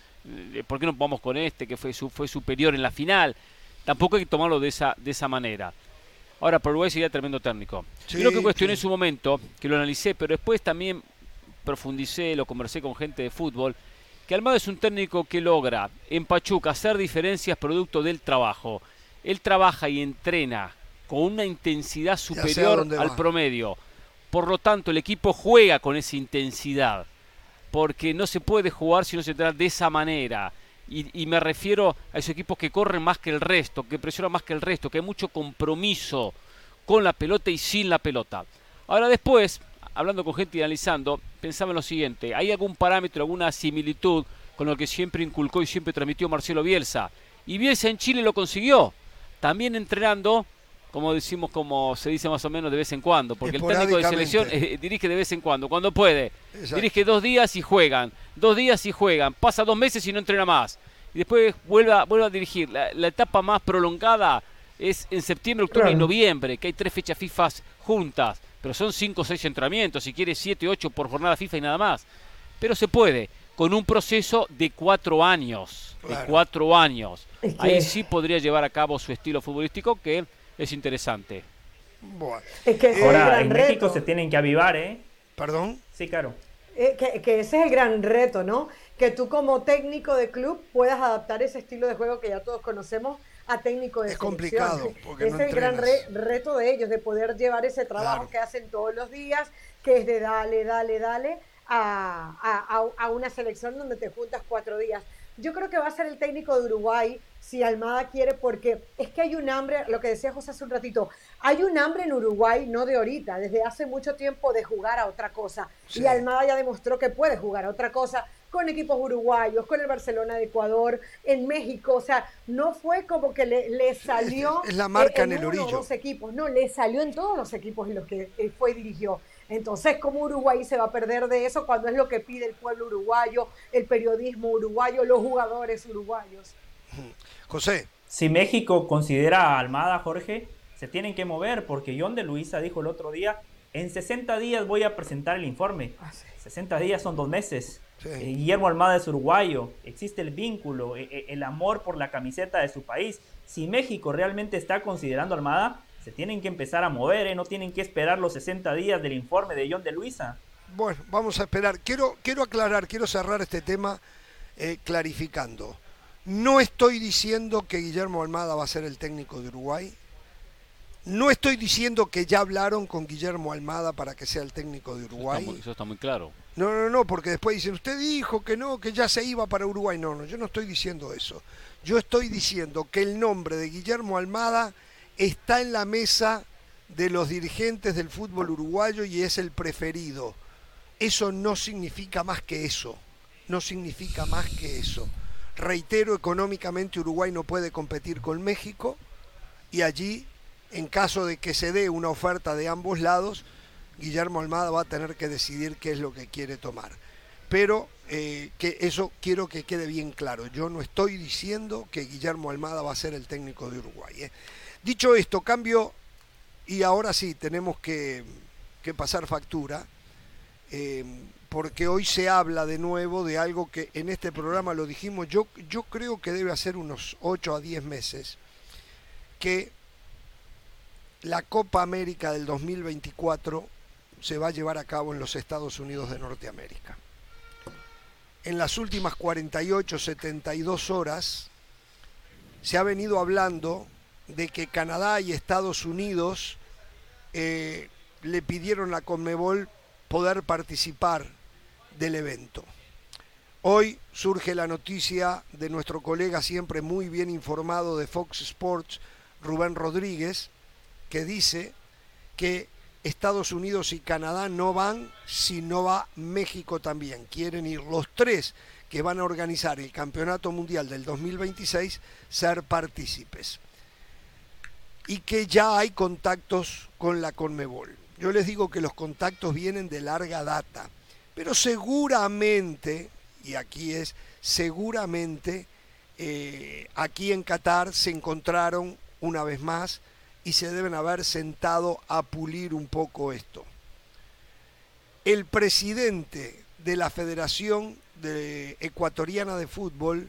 eh, ¿por qué no vamos con este que fue, su, fue superior en la final? Tampoco hay que tomarlo de esa, de esa manera. Ahora, por Uruguay sería tremendo técnico. Sí, Creo que cuestioné en su momento, que lo analicé, pero después también profundicé, lo conversé con gente de fútbol, que Almada es un técnico que logra en Pachuca hacer diferencias producto del trabajo. Él trabaja y entrena con una intensidad superior al va. promedio. Por lo tanto, el equipo juega con esa intensidad. Porque no se puede jugar si no se trata de esa manera. Y, y me refiero a esos equipos que corren más que el resto, que presionan más que el resto, que hay mucho compromiso con la pelota y sin la pelota. Ahora después, hablando con gente y analizando, pensaba en lo siguiente, ¿hay algún parámetro, alguna similitud con lo que siempre inculcó y siempre transmitió Marcelo Bielsa? Y Bielsa en Chile lo consiguió, también entrenando, como decimos, como se dice más o menos de vez en cuando, porque el técnico de selección eh, dirige de vez en cuando, cuando puede. Exacto. Dirige dos días y juegan, dos días y juegan, pasa dos meses y no entrena más. Y después vuelve a, vuelve a dirigir. La, la etapa más prolongada es en septiembre, octubre y noviembre, que hay tres fechas FIFA juntas, pero son cinco o seis entrenamientos, si quiere siete, ocho por jornada FIFA y nada más. Pero se puede, con un proceso de cuatro años. De Claro. cuatro años. Es que- Ahí sí podría llevar a cabo su estilo futbolístico, que es interesante. Bueno, Es que ese es el Ahora, gran en México reto. se tienen que avivar, ¿eh? perdón. Sí, claro. Eh, que, que ese es el gran reto, ¿no? Que tú como técnico de club puedas adaptar ese estilo de juego que ya todos conocemos a técnico de Es selección. complicado, porque Ese no es el gran re- reto de ellos, de poder llevar ese trabajo Claro. que hacen todos los días, que es de dale, dale, dale, a- a- a una selección donde te juntas cuatro días. Yo creo que va a ser el técnico de Uruguay si Almada quiere, porque es que hay un hambre, lo que decía José hace un ratito, hay un hambre en Uruguay, no de ahorita, desde hace mucho tiempo de jugar a otra cosa. Sí. Y Almada ya demostró que puede jugar a otra cosa con equipos uruguayos, con el Barcelona de Ecuador, en México. O sea, no fue como que le, le salió. es la marca eh, en el uno orillo. dos equipos, no, le salió en todos los equipos en los que eh, fue y dirigió. Entonces, ¿cómo Uruguay se va a perder de eso cuando es lo que pide el pueblo uruguayo, el periodismo uruguayo, los jugadores uruguayos? José, Si México considera a Almada, Jorge, se tienen que mover porque John de Luisa dijo el otro día, en 60 días voy a presentar el informe. Ah, sí. 60 días son dos meses. Sí. Eh, Guillermo Almada es uruguayo, existe el vínculo, e- e- el amor por la camiseta de su país. Si México realmente está considerando a Almada, se tienen que empezar a mover, ¿eh? no tienen que esperar los 60 días del informe de John de Luisa. bueno, vamos a esperar. Quiero, quiero aclarar, quiero cerrar este tema eh, clarificando. No estoy diciendo que Guillermo Almada va a ser el técnico de Uruguay. No estoy diciendo que ya hablaron con Guillermo Almada para que sea el técnico de Eso está, Uruguay. muy, eso está muy claro. No, no, no, porque después dicen, usted dijo que no, que ya se iba para Uruguay. No, no, yo no estoy diciendo eso. Yo estoy diciendo que el nombre de Guillermo Almada está en la mesa de los dirigentes del fútbol uruguayo y es el preferido. Eso no significa más que eso. No significa más que eso. Reitero, económicamente Uruguay no puede competir con México y allí, en caso de que se dé una oferta de ambos lados, Guillermo Almada va a tener que decidir qué es lo que quiere tomar. Pero eh, que eso quiero que quede bien claro. Yo no estoy diciendo que Guillermo Almada va a ser el técnico de Uruguay. ¿eh? Dicho esto, cambio y ahora sí tenemos que, que pasar factura. eh, porque hoy se habla de nuevo de algo que en este programa lo dijimos, yo, yo creo que debe hacer unos 8 a 10 meses, que la Copa América del 2024 se va a llevar a cabo en los Estados Unidos de Norteamérica. En las últimas 48, 72 horas se ha venido hablando de que Canadá y Estados Unidos eh, le pidieron a Conmebol poder participar del evento. Hoy surge la noticia de nuestro colega siempre muy bien informado de Fox Sports, Rubén Rodríguez, que dice que Estados Unidos y Canadá no van si no va México también. Quieren ir los tres que van a organizar el Campeonato Mundial del 2026 ser partícipes. Y que ya hay contactos con la Conmebol. Yo les digo que los contactos vienen de larga data, pero seguramente, y aquí es seguramente, eh, aquí en Qatar se encontraron una vez más y se deben haber sentado a pulir un poco esto. El presidente de la Federación de Ecuatoriana de Fútbol,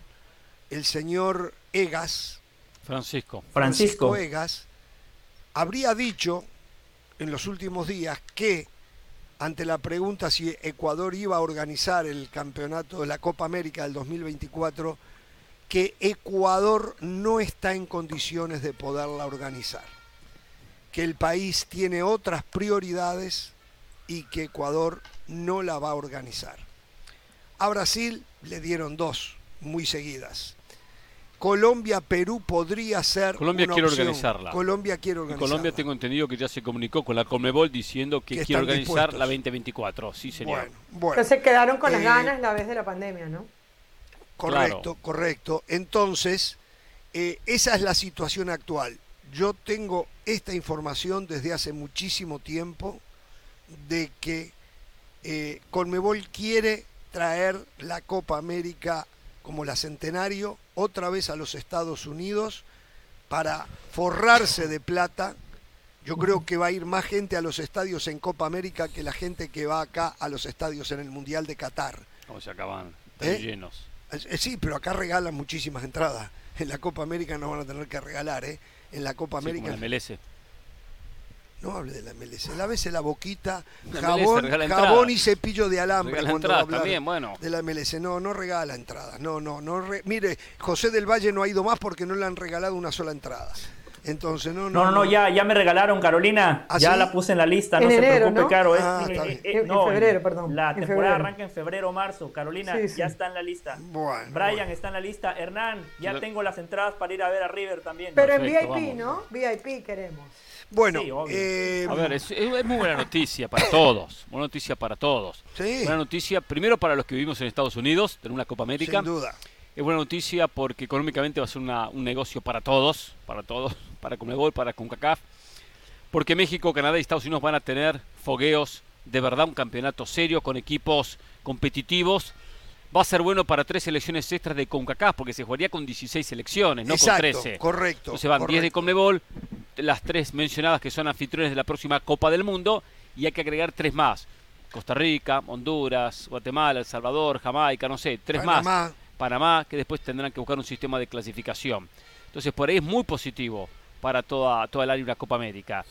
el señor Egas, Francisco. Francisco. Egas, habría dicho en los últimos días que ante la pregunta si Ecuador iba a organizar el campeonato de la Copa América del 2024, que Ecuador no está en condiciones de poderla organizar, que el país tiene otras prioridades y que Ecuador no la va a organizar. A Brasil le dieron dos muy seguidas. Colombia, Perú podría ser. Colombia una quiere opción. organizarla. Colombia quiere Y organizarla. Colombia tengo entendido que ya se comunicó con la Conmebol diciendo que, Que quiere organizar dispuestos. la 2024. Sí, señor. Bueno, se quedaron con las Eh, ganas la vez de la pandemia, ¿no? Correcto, Claro. correcto. Entonces, eh, esa es la situación actual. Yo tengo esta información desde hace muchísimo tiempo de que eh, Conmebol quiere traer la Copa América como la centenario otra vez a los Estados Unidos para forrarse de plata. Yo creo que va a ir más gente a los estadios en Copa América que la gente que va acá a los estadios en el Mundial de Qatar. Como se acaban ¿Eh? llenos. Sí, pero acá regalan muchísimas entradas. En la Copa América no van a tener que regalar, ¿eh? En la Copa Sí, como América. la MLS. No hable de la MLS. Lávese la boquita, La jabón, jabón y cepillo de alambre Regala cuando entradas hablar también, bueno. de la MLS. No, no regala entradas. No, no, no. re- Mire, José del Valle no ha ido más porque no le han regalado una sola entrada. Entonces, no, No, no, no, ya, ya me regalaron, Carolina. ¿Ah, ya sí? la puse en la lista, no se preocupe, ¿no? Caro. es- Ah, eh, está eh, bien. eh, En- en no, febrero, perdón, La en temporada febrero. arranca en febrero o marzo. Carolina, Sí, sí. ya está en la lista. Bueno, Brian bueno. está en la lista. Hernán, ya tengo las entradas para ir a ver a River también. Pero en VIP, vamos. ¿no? VIP queremos. Bueno, Sí, eh, A ver, es, es muy buena noticia para todos. Buena noticia para todos. sí, Buena noticia, primero para los que vivimos en Estados Unidos, tener una Copa América. sin duda. Es buena noticia porque económicamente va a ser una- un negocio para todos, para todos, para Conmebol, para CONCACAF. Porque México, Canadá y Estados Unidos van a tener fogueos de verdad, un campeonato serio con equipos competitivos. Va a ser bueno para tres selecciones extras de CONCACAF porque se jugaría con 16 selecciones, no Exacto, con 13. correcto. Entonces van 10 de correcto. Conmebol, las tres mencionadas que son anfitriones de la próxima Copa del Mundo y hay que agregar tres más. Costa Rica, Honduras, Guatemala, El Salvador, Jamaica, no sé, tres más. Panamá. Panamá, que después tendrán que buscar un sistema de clasificación. Entonces, por ahí es muy positivo para toda, toda el área una Copa América.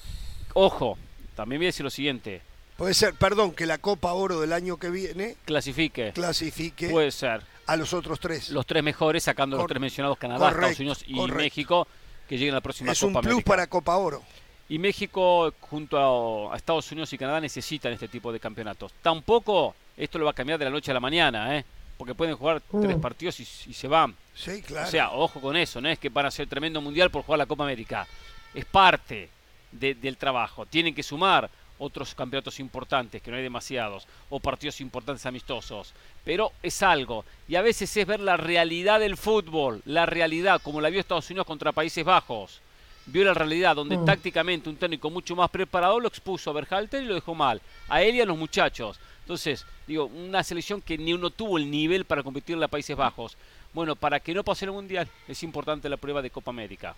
Ojo, también voy a decir lo siguiente: Puede ser, perdón, que la Copa Oro del año que viene clasifique. clasifique Puede ser a los otros tres. los tres mejores, sacando los tres mencionados: Canadá, correcto, Estados Unidos y correcto. México, que lleguen a la próxima es Copa un plus América. para Copa Oro. Y México, junto a, a Estados Unidos y Canadá, necesitan este tipo de campeonatos. Tampoco esto lo va a cambiar de la noche a la mañana, ¿eh? porque pueden jugar tres Mm. partidos y, y se van. Sí, claro. O sea, ojo con eso, no es que van a ser tremendo mundial por jugar la Copa América. Es parte de- del trabajo. Tienen que sumar otros campeonatos importantes, que no hay demasiados, o partidos importantes amistosos. Pero es algo. Y a veces es ver la realidad del fútbol, la realidad, como la vio Estados Unidos contra Países Bajos. Vio la realidad donde Mm. tácticamente un técnico mucho más preparado lo expuso a Berhalter y lo dejó mal. A él y a los muchachos. Entonces, digo, una selección que ni uno tuvo el nivel para competir en la Países Bajos. Bueno, para que no pase el Mundial es importante la prueba de Copa América.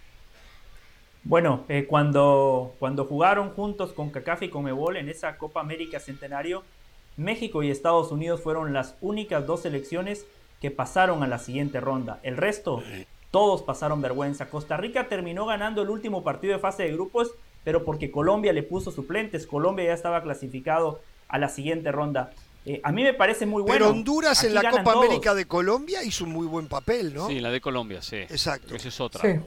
Bueno, eh, cuando, cuando jugaron juntos con CACAF y Conmebol en esa Copa América Centenario, México y Estados Unidos fueron las únicas dos selecciones que pasaron a la siguiente ronda. El resto, todos pasaron vergüenza. Costa Rica terminó ganando el último partido de fase de grupos, pero porque Colombia le puso suplentes. Colombia ya estaba clasificado a la siguiente ronda. Eh, a mí me parece muy bueno. Pero Honduras en la ganan Copa todos. América de Colombia hizo un muy buen papel, ¿no? Sí, la de Colombia, sí. Exacto. Esa es otra. Sí.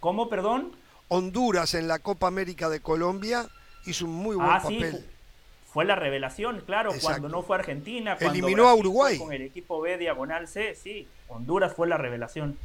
¿Cómo, perdón? Honduras en la Copa América de Colombia hizo un muy buen Ah, sí, papel. fu- fue la revelación, claro, Exacto. cuando no fue Argentina, cuando Eliminó a Uruguay. con el equipo B diagonal C, sí, Honduras fue la revelación.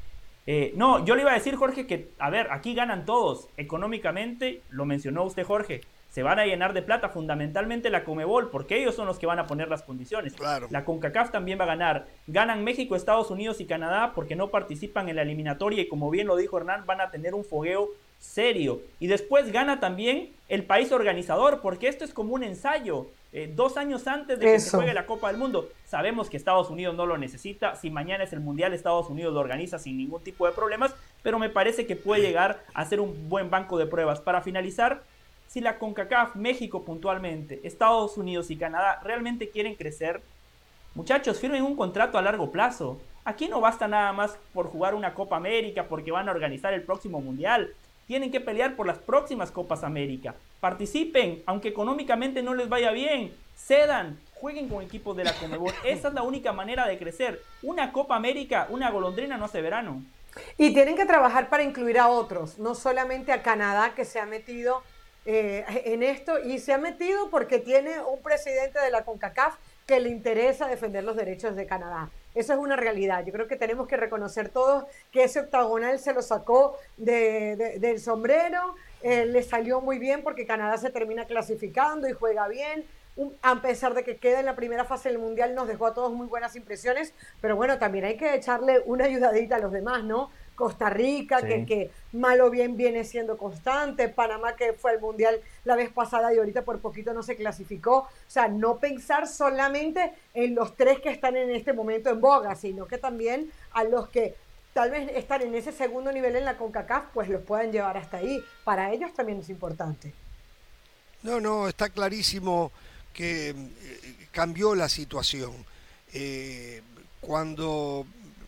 Eh, no, yo le iba a decir, Jorge, que, a ver, aquí ganan todos, económicamente, lo mencionó usted, Jorge, se van a llenar de plata, fundamentalmente la Comebol, porque ellos son los que van a poner las condiciones. Claro. La CONCACAF también va a ganar. Ganan México, Estados Unidos y Canadá porque no participan en la eliminatoria y como bien lo dijo Hernán, van a tener un fogueo serio. Y después gana también el país organizador porque esto es como un ensayo. Eh, dos años antes de que se juegue la Copa del Mundo. Sabemos que Estados Unidos no lo necesita. Si mañana es el Mundial, Estados Unidos lo organiza sin ningún tipo de problemas. Pero me parece que puede llegar a ser un buen banco de pruebas. Para finalizar, si la CONCACAF, México puntualmente, Estados Unidos y Canadá realmente quieren crecer, muchachos, firmen un contrato a largo plazo. Aquí no basta nada más por jugar una Copa América porque van a organizar el próximo Mundial. tienen que pelear por las próximas Copas América. Participen, aunque económicamente no les vaya bien, cedan, jueguen con equipos de la Conmebol. Esa es la única manera de crecer. Una Copa América, una golondrina no hace verano. Y tienen que trabajar para incluir a otros, no solamente a Canadá que se ha metido eh, en esto y se ha metido porque tiene un presidente de la CONCACAF que le interesa defender los derechos de Canadá. Eso es una realidad. Yo creo que tenemos que reconocer todos que ese octagonal se lo sacó del sombrero, eh, le salió muy bien porque Canadá se termina clasificando y juega bien. a pesar de que queda en la primera fase del Mundial, nos dejó a todos muy buenas impresiones, pero bueno, también hay que echarle una ayudadita a los demás, ¿no? Costa Rica, que, que mal o bien viene siendo constante, Panamá que fue al Mundial la vez pasada y ahorita por poquito no se clasificó. O sea, no pensar solamente en los tres que están en este momento en boga, sino que también a los que tal vez están en ese segundo nivel en la CONCACAF, pues los puedan llevar hasta ahí. Para ellos también es importante. No, no, está clarísimo que eh, cambió la situación. Eh, cuando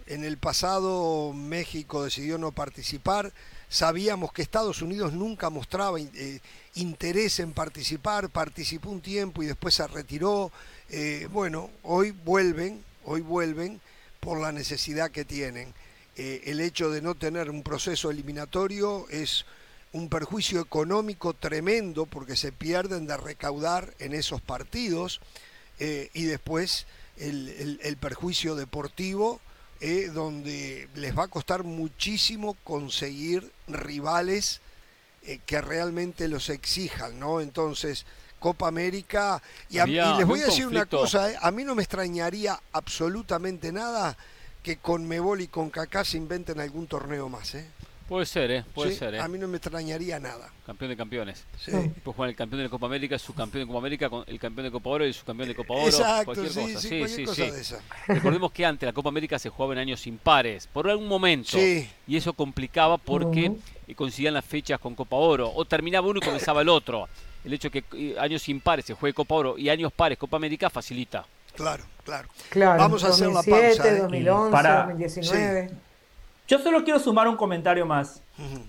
en el pasado México decidió no participar. Sabíamos que Estados Unidos nunca mostraba eh, interés en participar, participó un tiempo y después se retiró. Eh, bueno, hoy vuelven, hoy vuelven por la necesidad que tienen. Eh, el hecho de no tener un proceso eliminatorio es un perjuicio económico tremendo porque se pierden de recaudar en esos partidos y después el perjuicio deportivo eh, donde les va a costar muchísimo conseguir rivales eh, que realmente los exijan, ¿no? Entonces, Copa América, y, les voy a decir una cosa, eh, a mí no me extrañaría absolutamente nada que con Mebol y con Kaká se inventen algún torneo más, ¿eh? Puede ser, ¿eh? Puede ser, ¿eh? A mí no me extrañaría nada. Campeón de campeones. Sí. Pues jugar el campeón de Copa América, su campeón de Copa América, el campeón de Copa Oro y su campeón de Copa Oro. Exacto, cualquier sí, cosa. Sí, sí, cualquier sí, cosa sí. de esa. Recordemos que antes la Copa América se jugaba en años impares, por algún momento. Sí. Y eso complicaba porque coincidían las fechas con Copa Oro. O terminaba uno y comenzaba el otro. El hecho que eh, años impares se juegue Copa Oro y años pares Copa América facilita. Claro, claro. Claro, Vamos a hacer la pausa. ¿eh? 2011, Para- 2019. Yo solo quiero sumar un comentario más.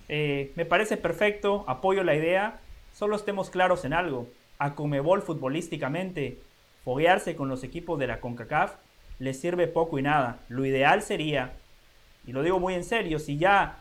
Eh, me parece perfecto, apoyo la idea. Solo estemos claros en algo. A Comebol futbolísticamente, foguearse con los equipos de la CONCACAF les sirve poco y nada. Lo ideal sería, y lo digo muy en serio, si ya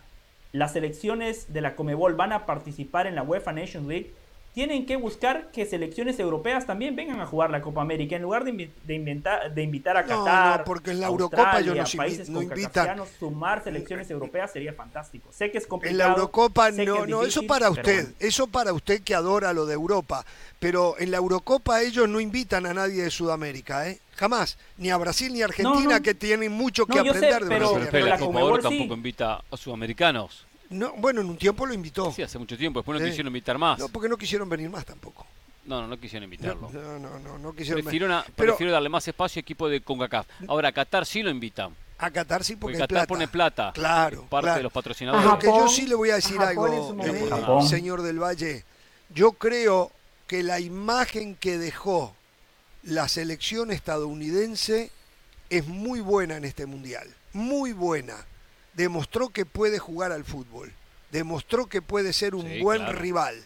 las selecciones de la Comebol van a participar en la UEFA Nations League, tienen que buscar que selecciones europeas también vengan a jugar la Copa América en lugar de, invi- de inventar- de invitar a No, Qatar, no, porque en la Eurocopa nos invi- países no invitan. sumar selecciones europeas sería fantástico. Sé que es complicado. En la Eurocopa no, es no, eso para pero usted, bueno. eso para usted que adora lo de Europa, pero en la Eurocopa ellos no invitan a nadie de Sudamérica, ¿eh? Jamás, ni a Brasil ni a Argentina no. que tienen mucho que No, yo sé, aprender de pero- Brasil. y Pero, la la Argentina. Copa Oro Conmebol sí. tampoco invita a sudamericanos. No, bueno, en un tiempo lo invitó. Sí, hace mucho tiempo. Después no Sí. quisieron invitar más. No, porque no quisieron venir más tampoco. No, no, no quisieron invitarlo. no, no, no, no quisieron Prefiero, venir. una- Pero prefiero darle más espacio a equipo de CONCACAF. Ahora, a Qatar sí lo invitan. a Qatar sí porque, Porque Qatar plata. pone plata. Claro, Parte claro. de los patrocinadores. Lo que yo sí le voy a decir a algo, eh, señor del Valle. Yo creo que la imagen que dejó la selección estadounidense es muy buena en este mundial. Muy buena. Demostró que puede jugar al fútbol. Demostró que puede ser un Sí, buen claro. rival.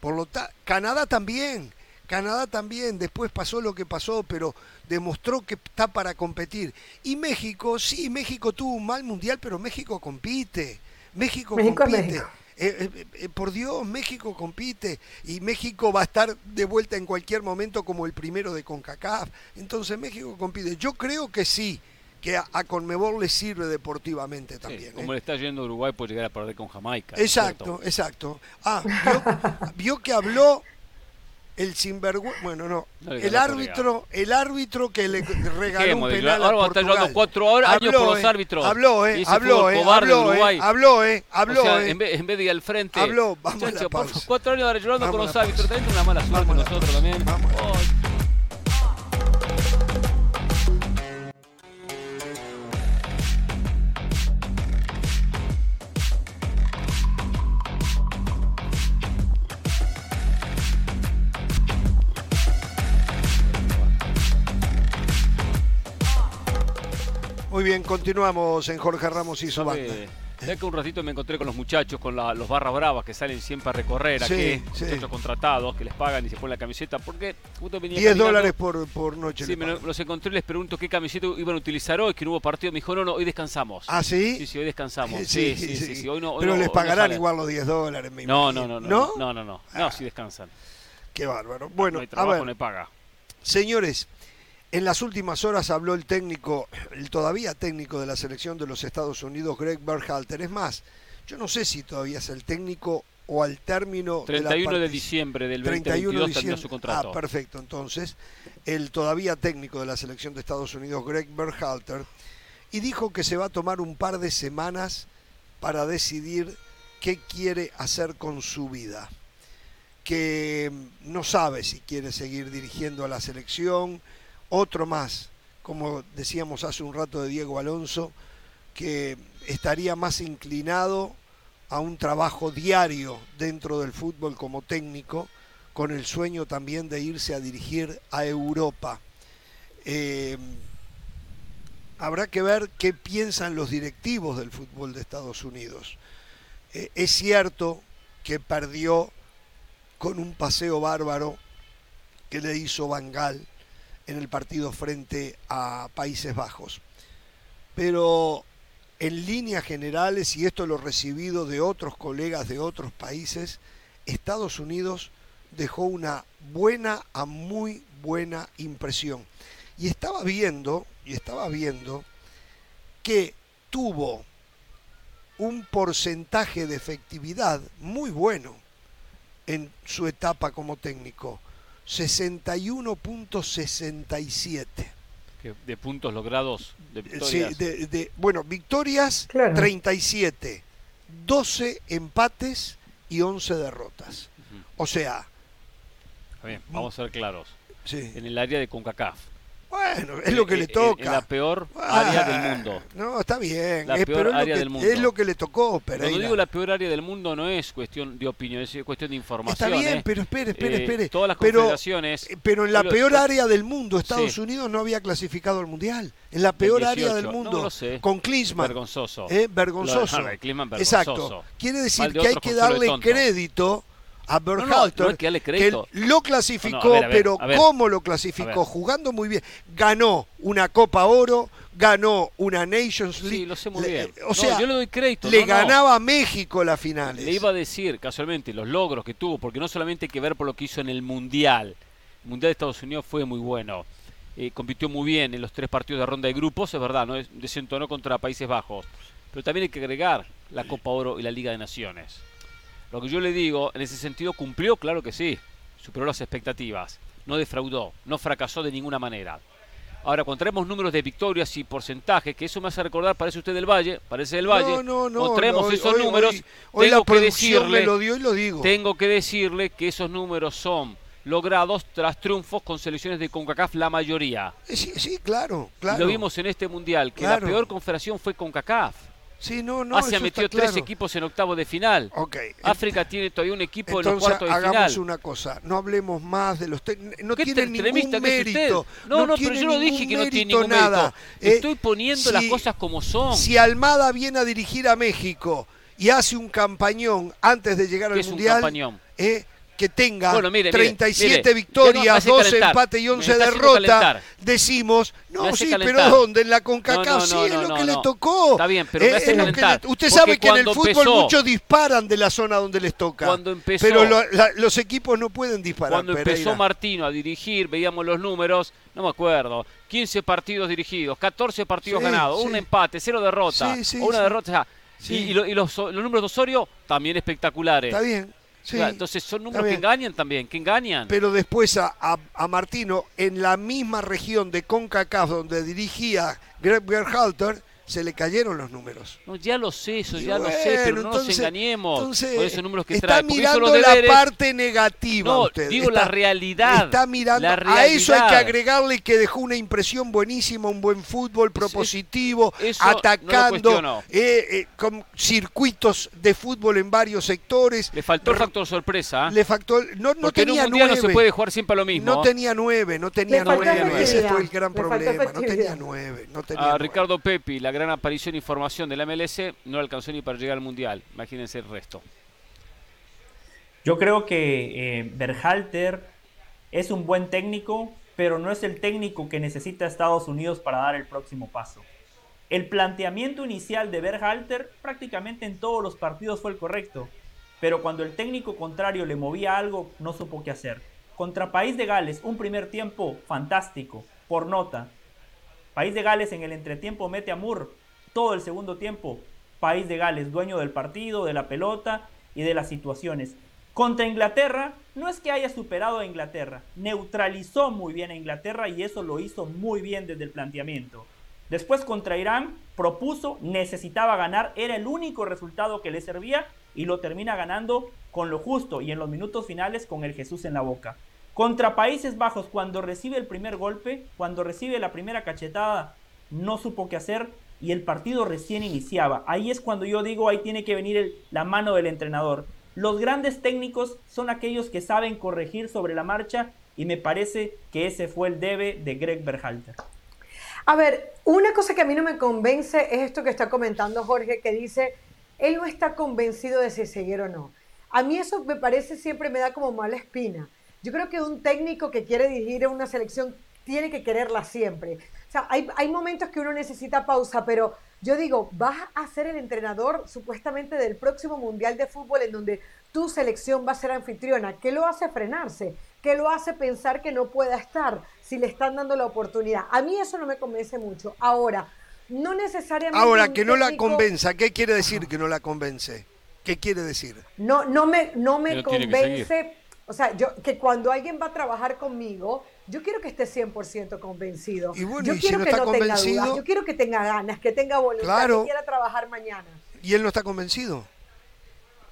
Por lo ta- Canadá también. Canadá también, después pasó lo que pasó, pero demostró que está para competir. Y México, sí, México tuvo un mal mundial, pero México compite. México, México compite. México. Eh, eh, eh, por Dios, México compite y México va a estar de vuelta en cualquier momento como el primero de CONCACAF. Entonces México compite. Yo creo que sí, que a, a Conmebol le sirve deportivamente Sí, también. como ¿eh? le está yendo a Uruguay, puede llegar a perder con Jamaica. Exacto, ¿cierto? exacto. Ah, vio, vio que habló el sinvergüenza, bueno, no, No el árbitro, el árbitro que le regaló Dejemos un penal Ahora a Portugal. llorando cuatro horas, años por los eh, árbitros. Habló, eh, habló, eh, habló, eh, habló, eh, habló, o sea, eh. en, vez, en vez de ir al frente. Habló, vamos a la pausa. Cuatro años ahora llorando Vamos con los árbitros. También una mala suerte nosotros también. Vamos Oh, Muy bien, continuamos en Jorge Ramos y su ¿sabe, banda. Ya que un ratito me encontré con los muchachos, con los barras bravas que salen siempre a recorrer aquí, muchachos contratados que les pagan y se ponen la camiseta, porque justo venía 10 dólares por, por noche. Sí, me los encontré y les pregunto qué camiseta iban a utilizar hoy, que no hubo partido. Me dijo, no, no, hoy descansamos. ¿Ah, sí? Sí, sí, hoy descansamos. Sí, sí, sí. Hoy no, Pero les pagarán igual los 10 dólares, me no, no, no, no, no, no, no, no, no, sí descansan. Qué bárbaro. Bueno, no trabajo, a ver, paga. Señores, en las últimas horas habló el técnico, el todavía técnico de la selección de los Estados Unidos, Greg Berhalter. Es más, yo no sé si todavía es el técnico o al término 31 de, de diciembre del 2022 terminó su contrato. Ah, perfecto. Entonces, el todavía técnico de la selección de Estados Unidos, Greg Berhalter, y dijo que se va a tomar un par de semanas para decidir qué quiere hacer con su vida. Que no sabe si quiere seguir dirigiendo a la selección, otro más, como decíamos hace un rato de Diego Alonso, que estaría más inclinado a un trabajo diario dentro del fútbol como técnico, con el sueño también de irse a dirigir a Europa. Eh, habrá que ver qué piensan los directivos del fútbol de Estados Unidos. Eh, es cierto que perdió con un paseo bárbaro que le hizo Bangal en el partido frente a Países Bajos. Pero en líneas generales, y esto lo he recibido de otros colegas de otros países, Estados Unidos dejó una buena a muy buena impresión. Y estaba viendo, y estaba viendo que tuvo un porcentaje de efectividad muy bueno en su etapa como técnico. 61.67. ¿De puntos logrados? ¿De victorias? Sí, de, bueno, victorias 37, 12 empates y 11 derrotas. O sea... vamos a ser claros. En el área de CONCACAF. Bueno, es lo que le toca. Es la peor área del mundo. No, está bien. La peor área del mundo. Es lo que le tocó, pero Cuando digo la peor área del mundo no es cuestión de opinión, es cuestión de información. Está bien, ¿eh? pero espere, espere, eh, espere. todas las pero, confederaciones... Eh, pero en la peor área del mundo, Estados Unidos no había clasificado al Mundial. En la peor área del mundo. Con Klinsmann. Vergonzoso. Vergonzoso. vergonzoso. Exacto. Quiere decir que hay que darle crédito a Berhalter, que, lo clasificó, pero ¿cómo lo clasificó? Jugando muy bien. Ganó una Copa Oro, ganó una Nations League. Sí, lo sé muy bien. O sea, yo le doy crédito. Le ganaba a México las finales. Le iba a decir, casualmente, los logros que tuvo, porque no solamente hay que ver por lo que hizo en el Mundial. El Mundial de Estados Unidos fue muy bueno. Eh, compitió muy bien en los tres partidos de ronda de grupos, es verdad, no desentonó contra Países Bajos. Pero también hay que agregar la Copa Oro y la Liga de Naciones. Lo que yo le digo, en ese sentido, cumplió, claro que sí, superó las expectativas, no defraudó, no fracasó de ninguna manera. Ahora, cuando traemos números de victorias y porcentajes, que eso me hace recordar, parece usted del Valle, parece del Valle. No, no, no. traemos esos números, tengo que decirle, lo dio y lo digo. Tengo que decirle que esos números son logrados tras triunfos con selecciones de CONCACAF la mayoría. Sí, sí, claro, claro. lo vimos en este mundial, que la peor confederación fue CONCACAF. Sí, no, no, Asia metió tres equipos en octavo de final. Okay. África tiene todavía un equipo en los cuartos de final. hagamos una cosa, no hablemos más de los no tiene ningún mérito. No, no, pero yo no dije que no tiene ningún nada. mérito. Estoy poniendo las cosas como son. Si Almada viene a dirigir a México y hace un campañón antes de llegar al es mundial, un campañón? Eh, que tenga 37 victorias, 12 empates y 11 derrotas, decimos, no, sí, pero ¿dónde? En la CONCACAF sí es lo que le tocó. Está bien, pero me hace calentar. usted sabe que en el fútbol muchos disparan de la zona donde les toca. Cuando empezó, pero los equipos no pueden disparar. Cuando empezó Martino a dirigir, veíamos los números, no me acuerdo, 15 partidos dirigidos, 14 partidos ganados, un empate, cero derrotas, una derrota. Y, los, los números de Osorio también espectaculares. Está bien entonces son números que engañan también, que engañan. Pero después a, a, Martino, en la misma región de CONCACAF donde dirigía Greg Gerhalter, se le cayeron los números. No, ya lo sé, eso ya lo sé, pero no nos engañemos entonces, esos números que está trae. mirando la parte negativa. No, usted. digo la realidad. Está mirando. A eso hay que agregarle que dejó una impresión buenísima, un buen fútbol propositivo, atacando, eh, eh, con circuitos de fútbol en varios sectores. Le faltó el factor sorpresa. Le faltó, no, no tenía en un nueve. no se puede jugar siempre lo mismo. No tenía nueve, no tenía nueve. Ese fue el gran problema. No tenía nueve. No tenía a Ricardo Pepi, la gran aparición y formación de la MLS no alcanzó ni para llegar al Mundial. Imagínense el resto. Yo creo que eh, Berhalter es un buen técnico, pero no es el técnico que necesita Estados Unidos para dar el próximo paso. El planteamiento inicial de Berhalter prácticamente en todos los partidos fue el correcto, pero cuando el técnico contrario le movía algo no supo qué hacer. Contra País de Gales, un primer tiempo fantástico, por nota. País de Gales en el entretiempo mete a Moore. Todo el segundo tiempo, País de Gales, dueño del partido, de la pelota y de las situaciones. Contra Inglaterra, no es que haya superado a Inglaterra, neutralizó muy bien a Inglaterra y eso lo hizo muy bien desde el planteamiento. Después contra Irán, propuso, necesitaba ganar, era el único resultado que le servía y lo termina ganando con lo justo y en los minutos finales con el Jesús en la boca. Contra Países Bajos, cuando recibe el primer golpe, cuando recibe la primera cachetada, no supo qué hacer y el partido recién iniciaba. Ahí es cuando yo digo, ahí tiene que venir la mano del entrenador. Los grandes técnicos son aquellos que saben corregir sobre la marcha y me parece que ese fue el debe de Greg Berhalter. A ver, una cosa que a mí no me convence es esto que está comentando Jorge, que dice, él no está convencido de si seguir o no. A mí eso me parece siempre me da como mala espina. Yo creo que un técnico que quiere dirigir a una selección tiene que quererla siempre. O sea, hay, hay momentos que uno necesita pausa, pero yo digo, vas a ser el entrenador supuestamente del próximo Mundial de Fútbol en donde tu selección va a ser anfitriona. ¿Qué lo hace frenarse? ¿Qué lo hace pensar que no pueda estar si le están dando la oportunidad? A mí eso no me convence mucho. Ahora, no necesariamente... Ahora, que no la convenza, ¿qué quiere decir que no la convence? ¿Qué quiere decir? No, no me, no me convence... O sea, yo que cuando alguien va a trabajar conmigo, yo quiero que esté 100% convencido. Y bueno, yo y quiero si no que está no tenga dudas, yo quiero que tenga ganas, que tenga voluntad, Claro. que quiera trabajar mañana. y él no está convencido.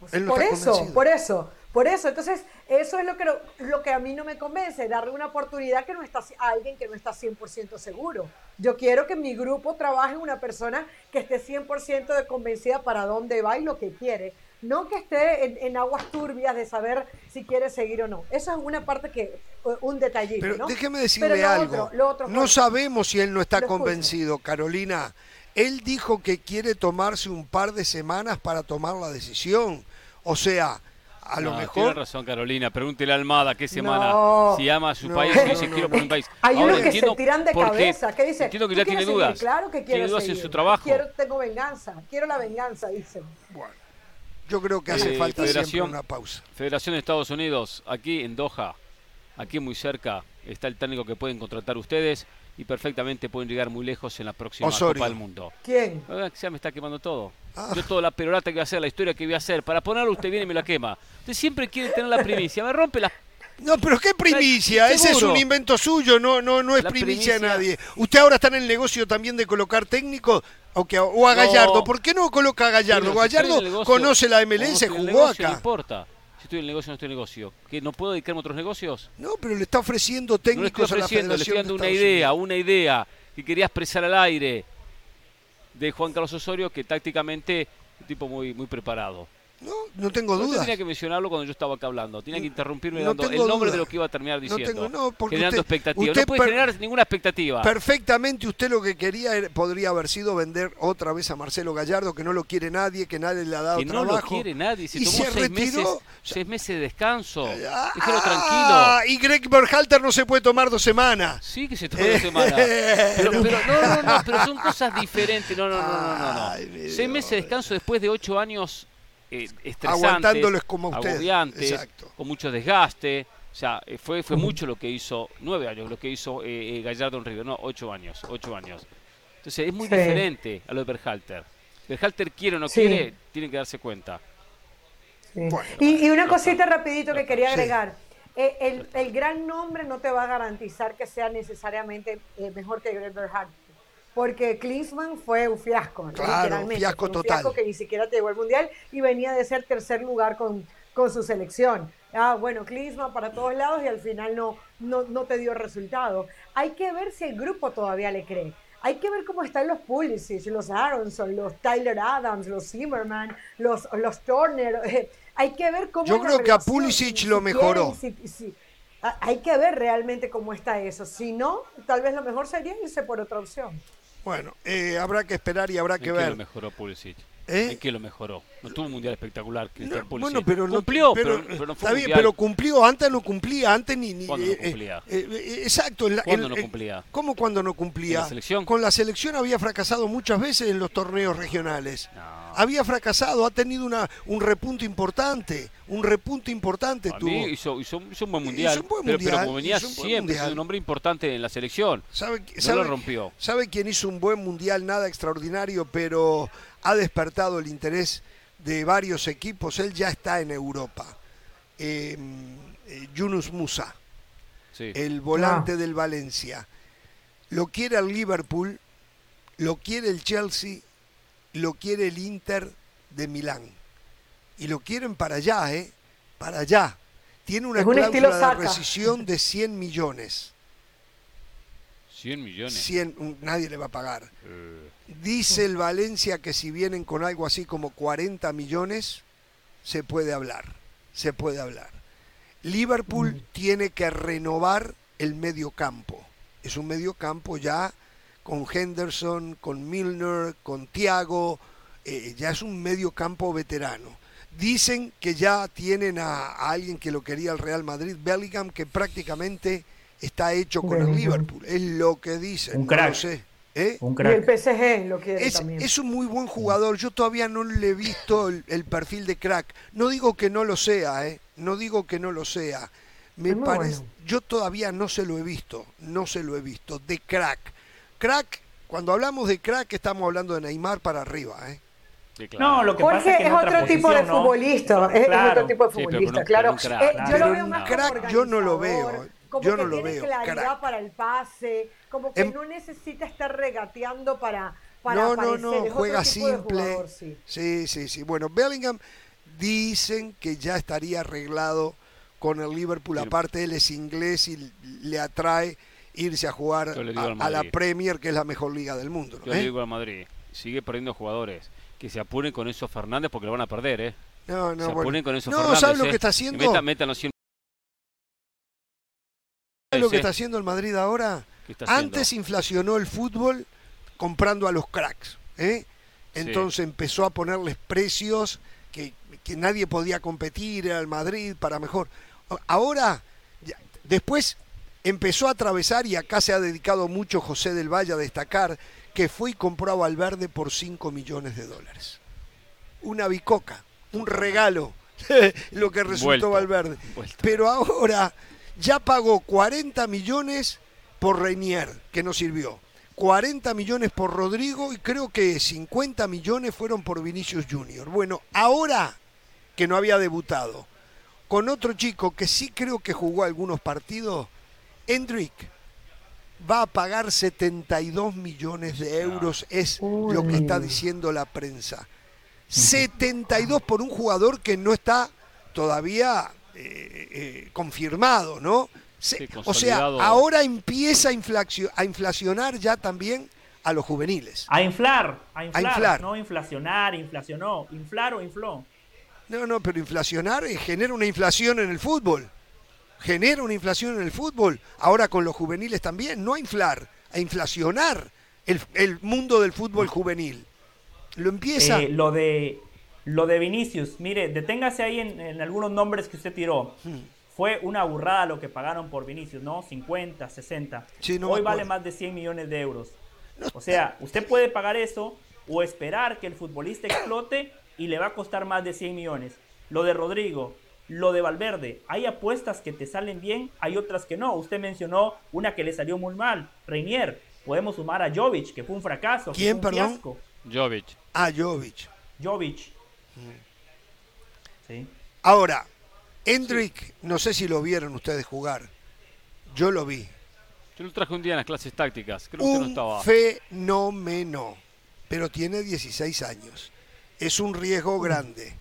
Pues Él no por está eso, convencido. por eso, por eso. Entonces, eso es lo que, lo que a mí no me convence, darle una oportunidad que no está, a alguien que no está 100% seguro. Yo quiero que mi grupo trabaje una persona que esté 100% de convencida para dónde va y lo que quiere. No que esté en, en aguas turbias de saber si quiere seguir o no. Eso es una parte que, un detallito, Pero ¿no? déjeme Pero decirle lo algo. otro- lo otro, no sabemos si él no está Lo convencido, Carolina. Él dijo que quiere tomarse un par de semanas para tomar la decisión. O sea, a lo No, Tiene mejor razón, Carolina. Pregúntele a Almada qué semana. No. si ama a su No, país, dice no, quiero por mi país. Hay Ahora unos que se tiran de cabeza. ¿Qué dice? Entiendo que ¿Tú ya tiene seguir? dudas. Claro que quiero Tiene dudas en seguir. su trabajo. Quiero, tengo venganza. Quiero la venganza, dicen. Bueno, yo creo que hace Eh, falta siempre Federación- una pausa. Federación de Estados Unidos, aquí en Doha, aquí muy cerca, está el técnico que pueden contratar ustedes y perfectamente pueden llegar muy lejos en la próxima Osorio. Copa del Mundo. ¿Quién? Ya me está quemando todo. Ah. Yo toda la perorata que voy a hacer, la historia que voy a hacer, para ponerlo usted viene y me la quema. Usted siempre quiere tener la primicia, me rompe la... No, pero qué primicia, ese es un invento suyo, no, no, no es primicia de primicia- nadie. Usted ahora está en el negocio también de colocar técnicos o, que- o a No. Gallardo. ¿Por qué no coloca a Gallardo? Si Gallardo negocio, conoce la MLS, jugó negocio, No acá. importa. Si estoy en el negocio o no estoy en el negocio. ¿Que no puedo dedicarme a otros negocios? No, pero le está ofreciendo No le estoy técnicos a la ofreciendo, le estoy Federación dando de una idea, una idea que quería expresar al aire de Juan Carlos Osorio, que tácticamente es un tipo muy, muy preparado. No, no tengo No dudas. tenía que mencionarlo cuando yo estaba acá hablando. Tenía que interrumpirme No dando el nombre duda. de lo que iba a terminar No diciendo. tengo- no, porque generando usted- expectativas. usted no puede generar ninguna expectativa. Perfectamente usted lo que quería era- podría haber sido vender otra vez a Marcelo Gallardo, que no lo quiere nadie, que nadie le ha dado que no trabajo. lo quiere nadie. Se y tomó se seis, retiró. meses, seis meses de descanso. Ah, Déjalo tranquilo. Y Greg Berhalter no se puede tomar dos semanas. Sí que se tomó dos semanas. Pero, pero no, no, no, pero son cosas diferentes. No, no, no, no, no. no. Ay, Seis meses de descanso después de ocho años eh, estresantes, Aguantándoles como a usted. agobiantes, Exacto. con mucho desgaste. O sea, eh, fue, fue mucho lo que hizo, nueve años, lo que hizo eh, eh, Gallardo en River. No, ocho años, ocho años. Entonces es muy Sí. diferente a lo de Berhalter. Berhalter quiere o no Sí. quiere, tiene que darse cuenta. Sí. Bueno, y, y una cosita rapidito que quería Sí. agregar. Eh, el, el gran nombre no te va a garantizar que sea necesariamente eh, mejor que Greg Berhalter. Porque Klinsmann fue un fiasco, ¿no? Claro, literalmente. fiasco Fue un total. fiasco que ni siquiera llegó al Mundial y venía de ser tercer lugar con, con su selección. Ah, bueno, Klinsmann para todos lados y al final no, no, no te dio resultado. Hay que ver si el grupo todavía le cree. Hay que ver cómo están los Pulisic, los Aronson, los Tyler Adams, los Zimmerman, los, los Turner. hay que ver cómo Yo creo que a Pulisic si- lo si mejoró. quieren, si- si- hay que ver realmente cómo está eso. Si no, tal vez lo mejor sería irse por otra opción. Bueno, eh, habrá que esperar y habrá que ¿En qué ver. lo mejoró Pulisic? ¿Eh? ¿En qué lo mejoró? No tuvo un mundial espectacular, Cristian No, Pulisic. bueno, pero no- cumplió, pero, pero no fue está un bien, mundial. pero cumplió, antes no cumplía, antes ni... ni ¿Cuándo no eh, eh, cumplía? eh, eh, exacto. en la- ¿Cuándo en- no cumplía? ¿Cómo cuando no cumplía? ¿En la selección? Con la selección había fracasado muchas veces en los torneos regionales. Había fracasado, ha tenido una, un repunte importante, un repunte importante A tuvo. mí hizo, hizo, hizo un buen mundial, Hizo un buen pero, pero mundial, como venía siempre, mundial. es un hombre importante en la selección. ¿Sabe, No sabe- lo rompió. ¿Sabe quién hizo un buen mundial? Nada extraordinario, pero ha despertado el interés de varios equipos. Él ya está en Europa. Eh, eh, Yunus Musa, Sí. el volante Ah. del Valencia. Lo quiere el Liverpool, lo quiere el Chelsea, lo quiere el Inter de Milán. Y lo quieren para allá, ¿eh? Para allá. Tiene una un cláusula de rescisión de 100 millones. 100 millones. 100, un- nadie le va a pagar. Eh, Dice el Valencia que si vienen con algo así como 40 millones, se puede hablar. Se puede hablar. Liverpool tiene que renovar el medio campo. Es un medio campo ya con Henderson, con Milner, con Thiago. eh, ya es un medio campo veterano. Dicen que ya tienen a, a alguien que lo quería el Real Madrid, Bellingham, que prácticamente está hecho con el. Liverpool. Es lo que dicen. Un no crack. lo sé. ¿Eh? Un Y el. PSG lo quiere Es, también. es un muy buen jugador. Yo todavía no le he visto el, el perfil de crack. No digo que no lo sea, ¿eh? No digo que no lo sea. Me parece. bueno. Yo todavía no se lo he visto. No se lo he visto. De crack. Crack. Cuando hablamos de crack estamos hablando de Neymar para arriba, ¿eh? sí, claro. No, lo que pasa Jorge es que es otro tipo de posición, ¿no? futbolista, es, otro tipo de futbolista, claro. Eh, claro. yo lo veo un más crack yo no lo veo, como yo que no lo tiene veo, claridad crack. para el pase, como que Em- no necesita estar regateando para, para no, no, aparecer. no, es otro juega simple. jugador, sí. sí, sí, sí. Bueno, Bellingham dicen que ya estaría arreglado con el Liverpool. Sí. Aparte, él es inglés y le atrae irse a jugar a, a la. Premier, que es la mejor liga del mundo. ¿no? Yo ¿Eh? le digo al Madrid, sigue perdiendo jugadores. Que se apuren con esos Fernández porque lo van a perder, ¿eh? No, no, se bueno. apuren con esos No, Fernández. ¿sabes lo ¿eh? que está haciendo? Metan, metan los 100 ¿Sabes lo que está haciendo el Madrid ahora? haciendo. Antes inflacionó el fútbol comprando a los cracks. ¿eh? Entonces empezó a ponerles precios que, que nadie podía competir, era el Madrid para mejor. Ahora, después empezó a atravesar y acá se ha dedicado mucho José del Valle a destacar que fue y compró a Valverde por 5 millones de dólares. Una bicoca, un regalo, lo que resultó Valverde. Pero ahora ya pagó 40 millones por Reinier, que no sirvió. 40 millones por Rodrigo y creo que 50 millones fueron por Vinicius Junior. Bueno, ahora que no había debutado, con otro chico que sí creo que jugó algunos partidos, Hendrick va a pagar 72 millones de euros, es lo que está diciendo la prensa. 72 por un jugador que no está todavía eh, eh, confirmado, ¿no? Se- Sí, o sea, ahora empieza a, inflacio- a inflacionar ya también a los juveniles. A inflar, a inflar, inflar. no inflacionar, inflacionó, inflar o infló. No, no, pero inflacionar eh, genera una inflación en el fútbol. Genera una inflación en el fútbol. Ahora con los juveniles también, no a inflar, a inflacionar el, el mundo del fútbol juvenil. Lo empieza. Eh, lo de lo de Vinicius, mire, deténgase ahí en, en algunos nombres que usted tiró. Hmm. Fue una burrada lo que pagaron por Vinicius, ¿no? 50, 60. Sí, no me Hoy vale más de 100 millones de euros. O sea, usted puede pagar eso o esperar que el futbolista explote y le va a costar más de 100 millones. Lo de Rodrigo, lo de Valverde, hay apuestas que te salen bien, hay otras que no. Usted mencionó una que le salió muy mal, Reinier. Podemos sumar a Jovic, que fue un fracaso. que ¿Quién, fue un perdón? fiasco. Jovic. a Jovic. Jovic. Sí. Ahora, Hendrick, no sé si lo vieron ustedes jugar. Yo lo vi. Yo lo traje un día en las clases tácticas. Creo que usted no Un estaba. fenómeno. Pero tiene 16 años. Es un riesgo grande.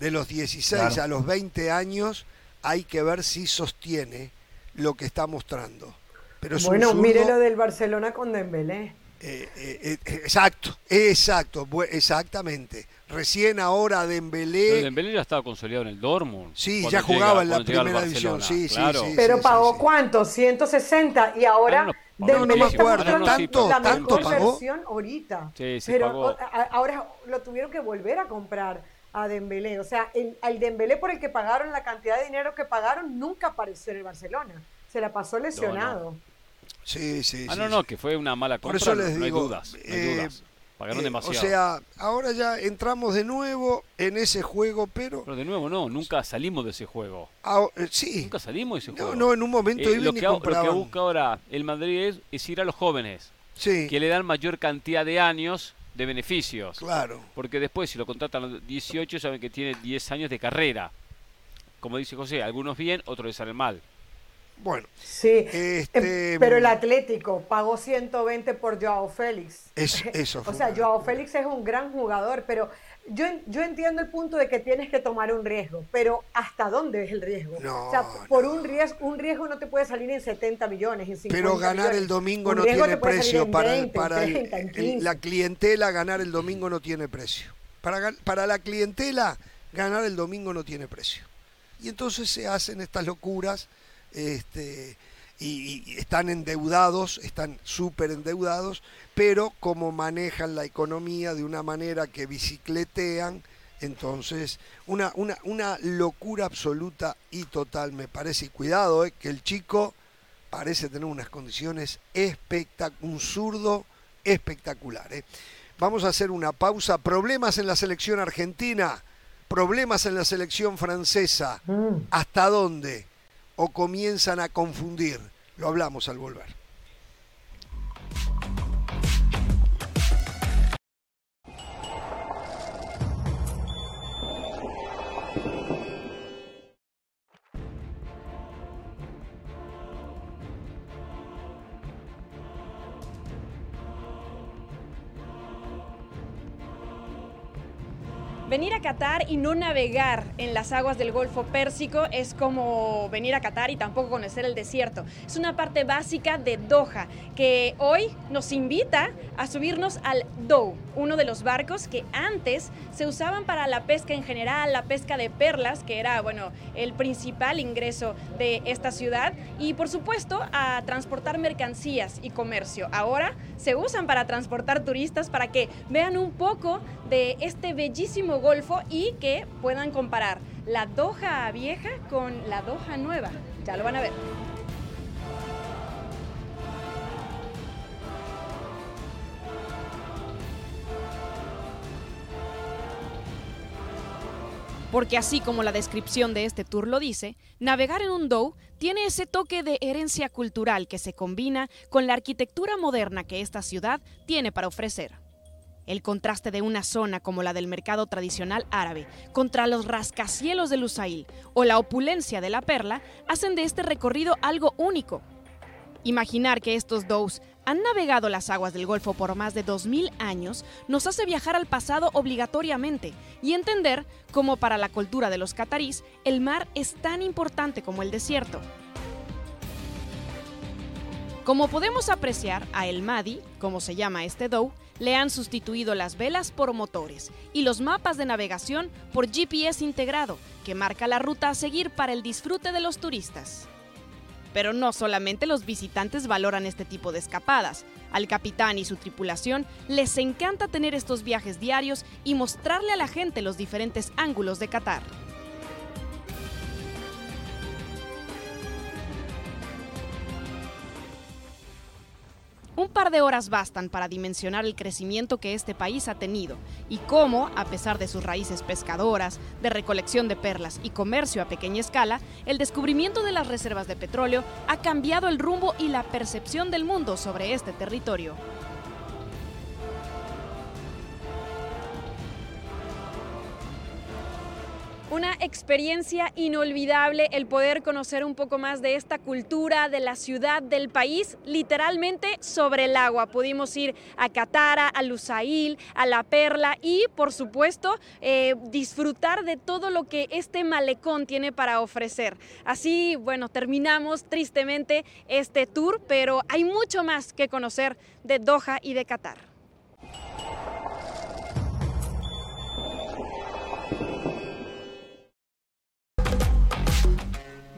De los 16 Claro. a los 20 años hay que ver si sostiene lo que está mostrando. Pero es Bueno, un mire lo del Barcelona con Dembélé. Eh, eh, exacto, exacto, exactamente. Recién ahora Dembélé. Pero Dembélé ya estaba consolidado en el Dortmund. Sí, ya jugaba en la primera división. Sí, sí, sí, Pero pagó cuánto? 160 y ahora no, Dembélé está mostrando tanto, la tanto mejor pagó. versión ahorita. Sí, sí, pero pagó. ahora lo tuvieron que volver a comprar a Dembélé. O sea, el, al Dembélé por el que pagaron la cantidad de dinero que pagaron nunca apareció en el Barcelona. Se la pasó lesionado. Sí, sí, Ah, sí, no, sí. no, que fue una mala compra. Por eso les no digo, hay dudas. No hay eh, dudas. Pagaron Eh, demasiado. O sea, ahora ya entramos de nuevo en ese juego, pero... pero de nuevo, no, nunca salimos de ese juego. ah, eh, sí, Nunca salimos de ese no, juego. no, en un momento Eh, lo, que, lo que busca ahora el Madrid es, es ir a los jóvenes, Sí, que le dan mayor cantidad de años de beneficios. claro. Porque después, si lo contratan a los 18, saben que tiene 10 años de carrera. Como dice José, algunos bien, otros les salen mal. Bueno, Sí, Este, eh, pero el Atlético pagó 120 por Joao Félix. Eso- eso o sea, una Joao. Félix es un gran jugador, pero yo, yo entiendo el punto de que tienes que tomar un riesgo, pero ¿hasta dónde es el riesgo? No, o sea, por no. un riesgo, un riesgo no te puede salir en 70 millones, en 50 pero ganar millones. el domingo Un no tiene precio para, el- 20, para el- 30, en el- 15. la clientela, ganar el domingo no tiene precio. Para, para la clientela, ganar el domingo no tiene precio. Y entonces se hacen estas locuras este, y, y están endeudados, están súper endeudados, pero como manejan la economía de una manera que bicicletean, entonces una, una, una locura absoluta y total me parece. Y cuidado, eh, que el chico parece tener unas condiciones espectaculares, un zurdo espectacular. eh. Vamos a hacer una pausa. Problemas en la selección argentina, problemas en la selección francesa. Mm. ¿Hasta dónde? ¿O comienzan a confundir? Lo hablamos al volver. Venir a Qatar y no navegar en las aguas del Golfo Pérsico es como venir a Qatar y tampoco conocer el desierto. Es una parte básica de Doha que hoy nos invita a subirnos al Dow, uno de los barcos que antes se usaban para la pesca en general, la pesca de perlas, que era, bueno, el principal ingreso de esta ciudad, y por supuesto a transportar mercancías y comercio. Ahora se usan para transportar turistas para que vean un poco de este bellísimo golfo y que puedan comparar la Doha vieja con la Doha nueva. Ya lo van a ver. Porque así como la descripción de este tour lo dice, navegar en un Dow tiene ese toque de herencia cultural que se combina con la arquitectura moderna que esta ciudad tiene para ofrecer. El contraste de una zona como la del mercado tradicional árabe contra los rascacielos de Lusail o la opulencia de la perla hacen de este recorrido algo único. Imaginar que estos Dows han navegado las aguas del Golfo por más de 2.000 años nos hace viajar al pasado obligatoriamente y entender cómo para la cultura de los catarís el mar es tan importante como el desierto. Como podemos apreciar, a El Madi, como se llama este Dow, le han sustituido las velas por motores y los mapas de navegación por GPS integrado, que marca la ruta a seguir para el disfrute de los turistas. Pero no solamente los visitantes valoran este tipo de escapadas. Al capitán y su tripulación les encanta tener estos viajes diarios y mostrarle a la gente los diferentes ángulos de Qatar. Un par de horas bastan para dimensionar el crecimiento que este país ha tenido y cómo, a pesar de sus raíces pescadoras, de recolección de perlas y comercio a pequeña escala, el descubrimiento de las reservas de petróleo ha cambiado el rumbo y la percepción del mundo sobre este territorio. Experiencia inolvidable el poder conocer un poco más de esta cultura, de la ciudad, del país, literalmente sobre el agua. Pudimos ir a Catara, a Lusail, a La Perla y, por supuesto, eh, disfrutar de todo lo que este malecón tiene para ofrecer. Así, bueno, terminamos tristemente este tour, pero hay mucho más que conocer de Doha y de Qatar.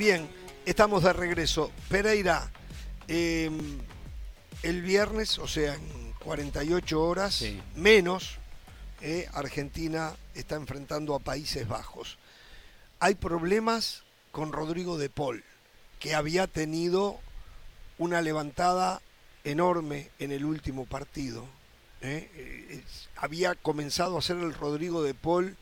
Bien, estamos de regreso. Pereira, em, el viernes, o sea, en 48 horas, menos, eh, Argentina está enfrentando a Países Bajos. Hay problemas con Rodrigo de Paul, que había tenido una levantada enorme en el último partido. Eh, eh, había comenzado a ser el Rodrigo de Paul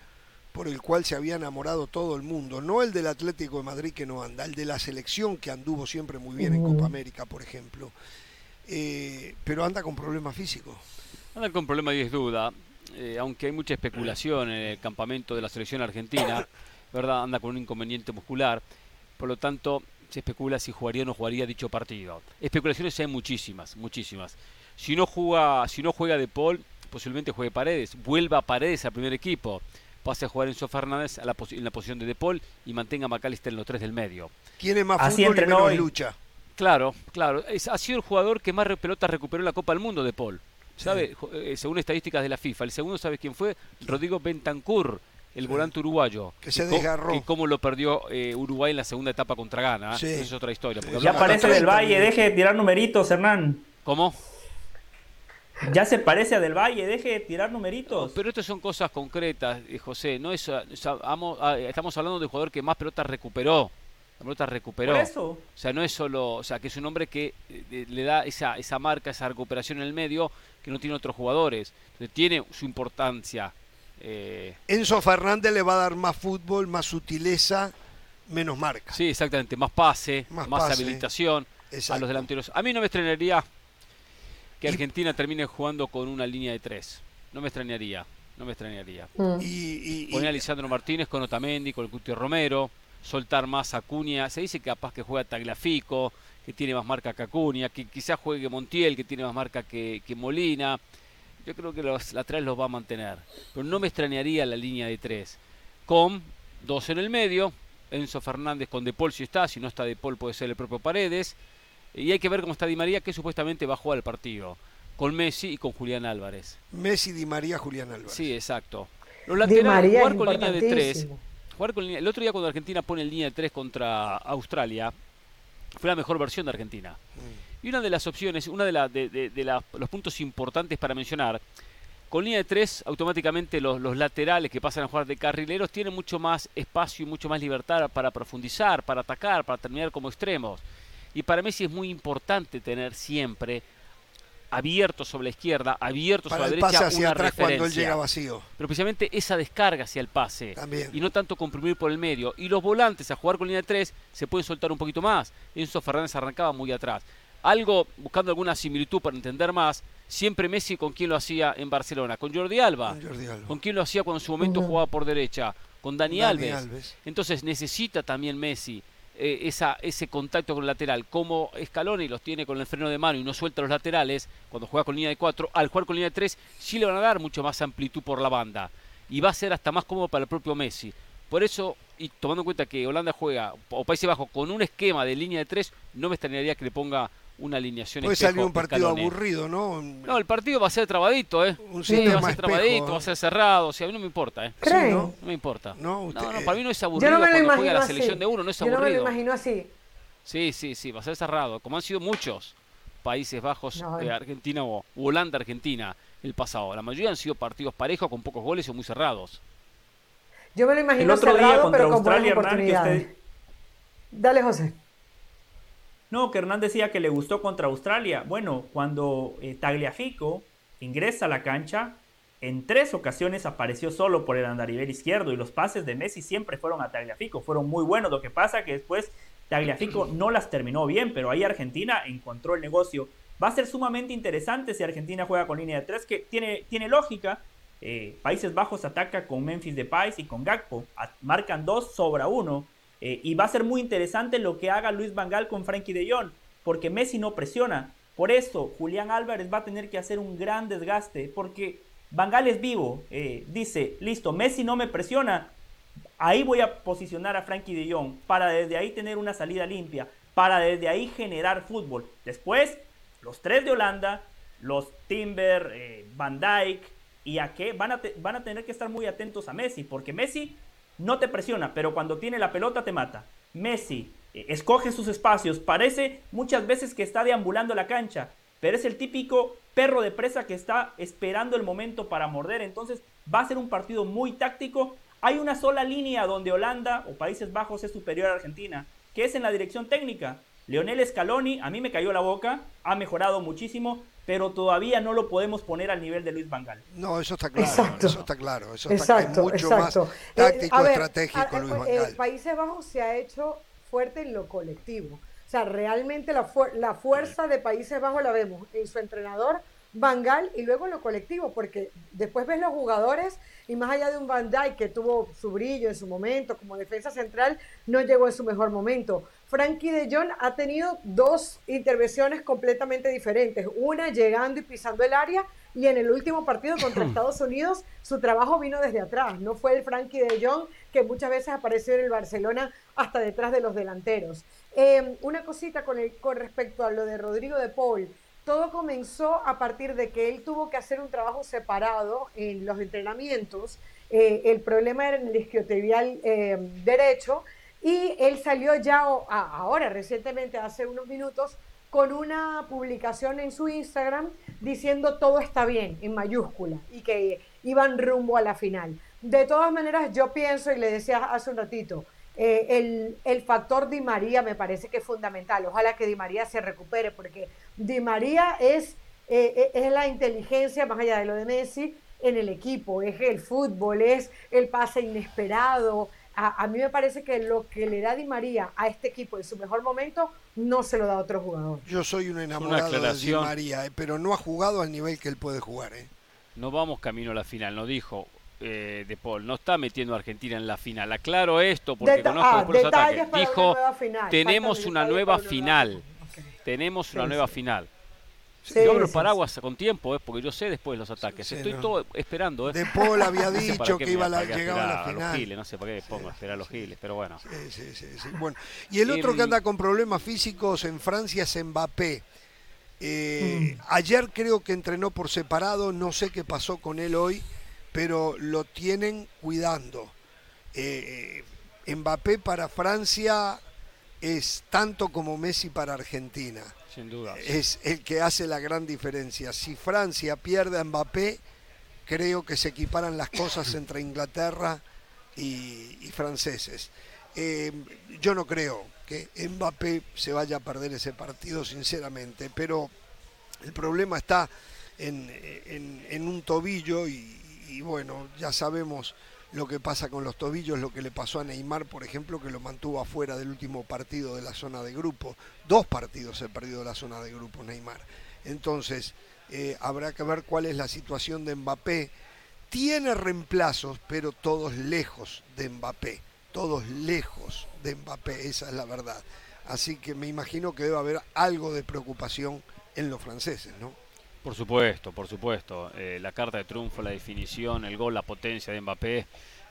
por el cual se había enamorado todo el mundo, no el del Atlético de Madrid que no anda, el de la selección que anduvo siempre muy bien en Copa América, por ejemplo, eh, pero anda con problemas físicos. Anda con problemas y es duda, eh, aunque hay mucha especulación en el campamento de la selección argentina, ¿verdad? Anda con un inconveniente muscular, por lo tanto se especula si jugaría o no jugaría dicho partido. Especulaciones hay muchísimas, muchísimas. Si no juega, si no juega De Paul, posiblemente juegue Paredes, vuelva a Paredes al primer equipo pase a jugar Enzo Fernández a la en la posición de De Paul y mantenga a McAllister en los tres del medio. ¿Quién es más Así fútbol y menos lucha? Claro, claro. ha sido el jugador que más pelotas recuperó en la Copa del Mundo, De Paul. ¿Sabe? Eh, según estadísticas de la FIFA. El segundo, ¿sabes quién fue? Rodrigo Bentancur, el volante uruguayo. Que se desgarró. Y cómo lo perdió eh, Uruguay en la segunda etapa contra Ghana. Sí. Esa es otra historia. Ya parece del Valle, deje de tirar numeritos, Hernán. ¿Cómo? Ya se parece a Del Valle, deje de tirar numeritos. pero estas son cosas concretas, eh, José. No es, ah, estamos hablando de un jugador que más pelotas recuperó. La pelota recuperó. eso. O sea, no es solo, o sea, que es un hombre que eh, le da esa, esa marca, esa recuperación en el medio que no tiene otros jugadores. Entonces, tiene su importancia. Eh. Enzo Fernández le va a dar más fútbol, más sutileza, menos marca. Sí, exactamente. Más pase, más, habilitación a los delanteros. A mí no me estrenaría que Argentina termine jugando con una línea de tres. No me extrañaría, no me extrañaría. Mm. Y, Poner a Lisandro Martínez con Otamendi, con el Cutio Romero, soltar más a Acuña. Se dice que capaz que juega Taglafico, que tiene más marca que Acuña, que quizás juegue Montiel, que tiene más marca que, Molina. Yo creo que los laterales los va a mantener. Pero no me extrañaría la línea de tres. Con dos en el medio, Enzo Fernández con De Paul si está, si no está De Paul puede ser el propio Paredes. Y hay que ver cómo está Di María, que supuestamente va a jugar el partido. Con Messi y con Julián Álvarez. Messi, Di María, Julián Álvarez. Sí, exacto. Los laterales, jugar con línea de tres. Jugar con el otro día cuando Argentina pone línea de tres contra Australia, fue la mejor versión de Argentina. Mm. Y una de las opciones, una de, de, los puntos importantes para mencionar, con línea de tres, automáticamente los, los, laterales que pasan a jugar de carrileros tienen mucho más espacio y mucho más libertad para profundizar, para atacar, para terminar como extremos. Y para Messi es muy importante tener siempre abierto sobre la izquierda, abierto sobre la derecha, hacia atrás cuando él llega vacío. Pero precisamente esa descarga hacia el pase. Y no tanto comprimir por el medio. Y los volantes a jugar con línea de tres se pueden soltar un poquito más. Enzo Fernández arrancaba muy atrás. Algo, buscando alguna similitud para entender más, siempre Messi con quién lo hacía en Barcelona, con Jordi Alba. Con, Jordi Alba. ¿Con quién lo hacía cuando en su momento jugaba por derecha, con Dani, Alves. Entonces necesita también Messi eh, esa, ese contacto con el lateral, como Scaloni los tiene con el freno de mano y no suelta los laterales, cuando juega con línea de 4, al jugar con línea de 3, sí le van a dar mucho más amplitud por la banda. Y va a ser hasta más cómodo para el propio Messi. Por eso, y tomando en cuenta que Holanda juega, o Países Bajos, con un esquema de línea de 3, no me extrañaría que le ponga una alineación Puede salir un partido aburrido, ¿no? No, el partido va a ser trabadito, ¿eh? Un sí, va a ser trabadito, va a ser cerrado, o sea, a mí no me importa, ¿eh? ¿no? me importa. No, no, para mí no es aburrido Yo no me lo cuando juega la selección de uno, no es aburrido. Yo no me lo imagino así. Sí, sí, sí, va a ser cerrado, como han sido muchos Países Bajos, de eh, Argentina o Holanda, Argentina, el pasado. La mayoría han sido partidos parejos con pocos goles o muy cerrados. Yo me lo imagino el otro cerrado, día contra pero Australia, con Hernán, Dale, José. No, que Hernán decía que le gustó contra Australia. Bueno, cuando eh, Tagliafico ingresa a la cancha, en tres ocasiones apareció solo por el andarivel izquierdo y los pases de Messi siempre fueron a Tagliafico, fueron muy buenos. Lo que pasa que después Tagliafico no las terminó bien, pero ahí Argentina encontró el negocio. Va a ser sumamente interesante si Argentina juega con línea de tres, que tiene, tiene lógica, eh, Países Bajos ataca con Memphis Depay y con Gakpo. marcan dos sobre uno. Eh, y va a ser muy interesante lo que haga Luis Vangal con Frankie de Jong, porque Messi no presiona. Por eso Julián Álvarez va a tener que hacer un gran desgaste, porque Vangal es vivo. Eh, dice, listo, Messi no me presiona. Ahí voy a posicionar a Frankie de Jong para desde ahí tener una salida limpia, para desde ahí generar fútbol. Después, los tres de Holanda, los Timber, Van Dijk, y a qué van a, van a tener que estar muy atentos a Messi, porque Messi no te presiona, pero cuando tiene la pelota te mata. Messi eh, escoge sus espacios, parece muchas veces que está deambulando la cancha, pero es el típico perro de presa que está esperando el momento para morder, entonces va a ser un partido muy táctico. Hay una sola línea donde Holanda o Países Bajos es superior a Argentina, que es en la dirección técnica. Leonel Scaloni, a mí me cayó la boca, ha mejorado muchísimo, pero todavía no lo podemos poner al nivel de Luis Vangal. No, eso está claro, eso está claro, eso está es mucho más táctico, eh, estratégico Luis Van eh, Países Bajos se ha hecho fuerte en lo colectivo. O sea, realmente la, la fuerza de Países Bajos la vemos en su entrenador Vangal y luego en lo colectivo, porque después ves los jugadores y más allá de un Van Dijk que tuvo su brillo en su momento como defensa central, no llegó en su mejor momento. Frankie de Jong ha tenido dos intervenciones completamente diferentes. Una llegando y pisando el área y en el último partido contra Estados Unidos su trabajo vino desde atrás. No fue el Frankie de Jong que muchas veces apareció en el Barcelona hasta detrás de los delanteros. Em, una cosita con, el, con respecto a lo de Rodrigo de Paul. Todo comenzó a partir de que él tuvo que hacer un trabajo separado en los entrenamientos. Eh, el problema era en el isquiotibial em, derecho y él salió ya ahora, recientemente, hace unos minutos, con una publicación en su Instagram diciendo todo está bien, en mayúscula, y que iban rumbo a la final. De todas maneras, yo pienso, y le decía hace un ratito, eh, el, el, factor Di María me parece que es fundamental. Ojalá que Di María se recupere, porque Di María es, eh, eh, es la inteligencia, más allá de lo de Messi, en el equipo, es el fútbol, es el pase inesperado, a, mí me parece que lo que le da Di María a este equipo en su mejor momento no se lo da a otro jugador. Yo soy un enamorado de Di María, eh, pero no ha jugado al nivel que él puede jugar. ¿eh? No vamos camino a la final, no dijo eh, De Paul, no está metiendo a Argentina en la final. Aclaro esto porque conozco ah, los ataques. Dijo, tenemos una nueva final. Tenemos una nueva final. Yo abro paraguas con tiempo, ¿eh? porque yo sé después los ataques. Estoy todo esperando. ¿eh? De Paul había dicho que iba a la, llegaba a la final. giles, no sé para qué pongo a esperar a los giles, pero bueno. Sí, sí, sí, bueno. Y el otro que anda con problemas físicos en Francia es Mbappé. Eh, mm. Ayer creo que entrenó por separado, no sé qué pasó con él hoy, pero lo tienen cuidando. Eh, Mbappé para Francia es tanto como Messi para Argentina. Sin duda. Es el que hace la gran diferencia. Si Francia pierde a Mbappé, creo que se equiparan las cosas entre Inglaterra y, franceses. Eh, yo no creo que Mbappé se vaya a perder ese partido, sinceramente, pero el problema está en, un tobillo y bueno, ya sabemos lo que pasa con los tobillos, lo que le pasó a Neymar, por ejemplo, que lo mantuvo afuera del último partido de la zona de grupo. Dos partidos se perdió de la zona de grupo Neymar. Entonces, eh, habrá que ver cuál es la situación de Mbappé. Tiene reemplazos, pero todos lejos de Mbappé. Todos lejos de Mbappé, esa es la verdad. Así que me imagino que debe haber algo de preocupación en los franceses, ¿no? Por supuesto, por supuesto. Eh, la carta de triunfo, la definición, el gol, la potencia de Mbappé,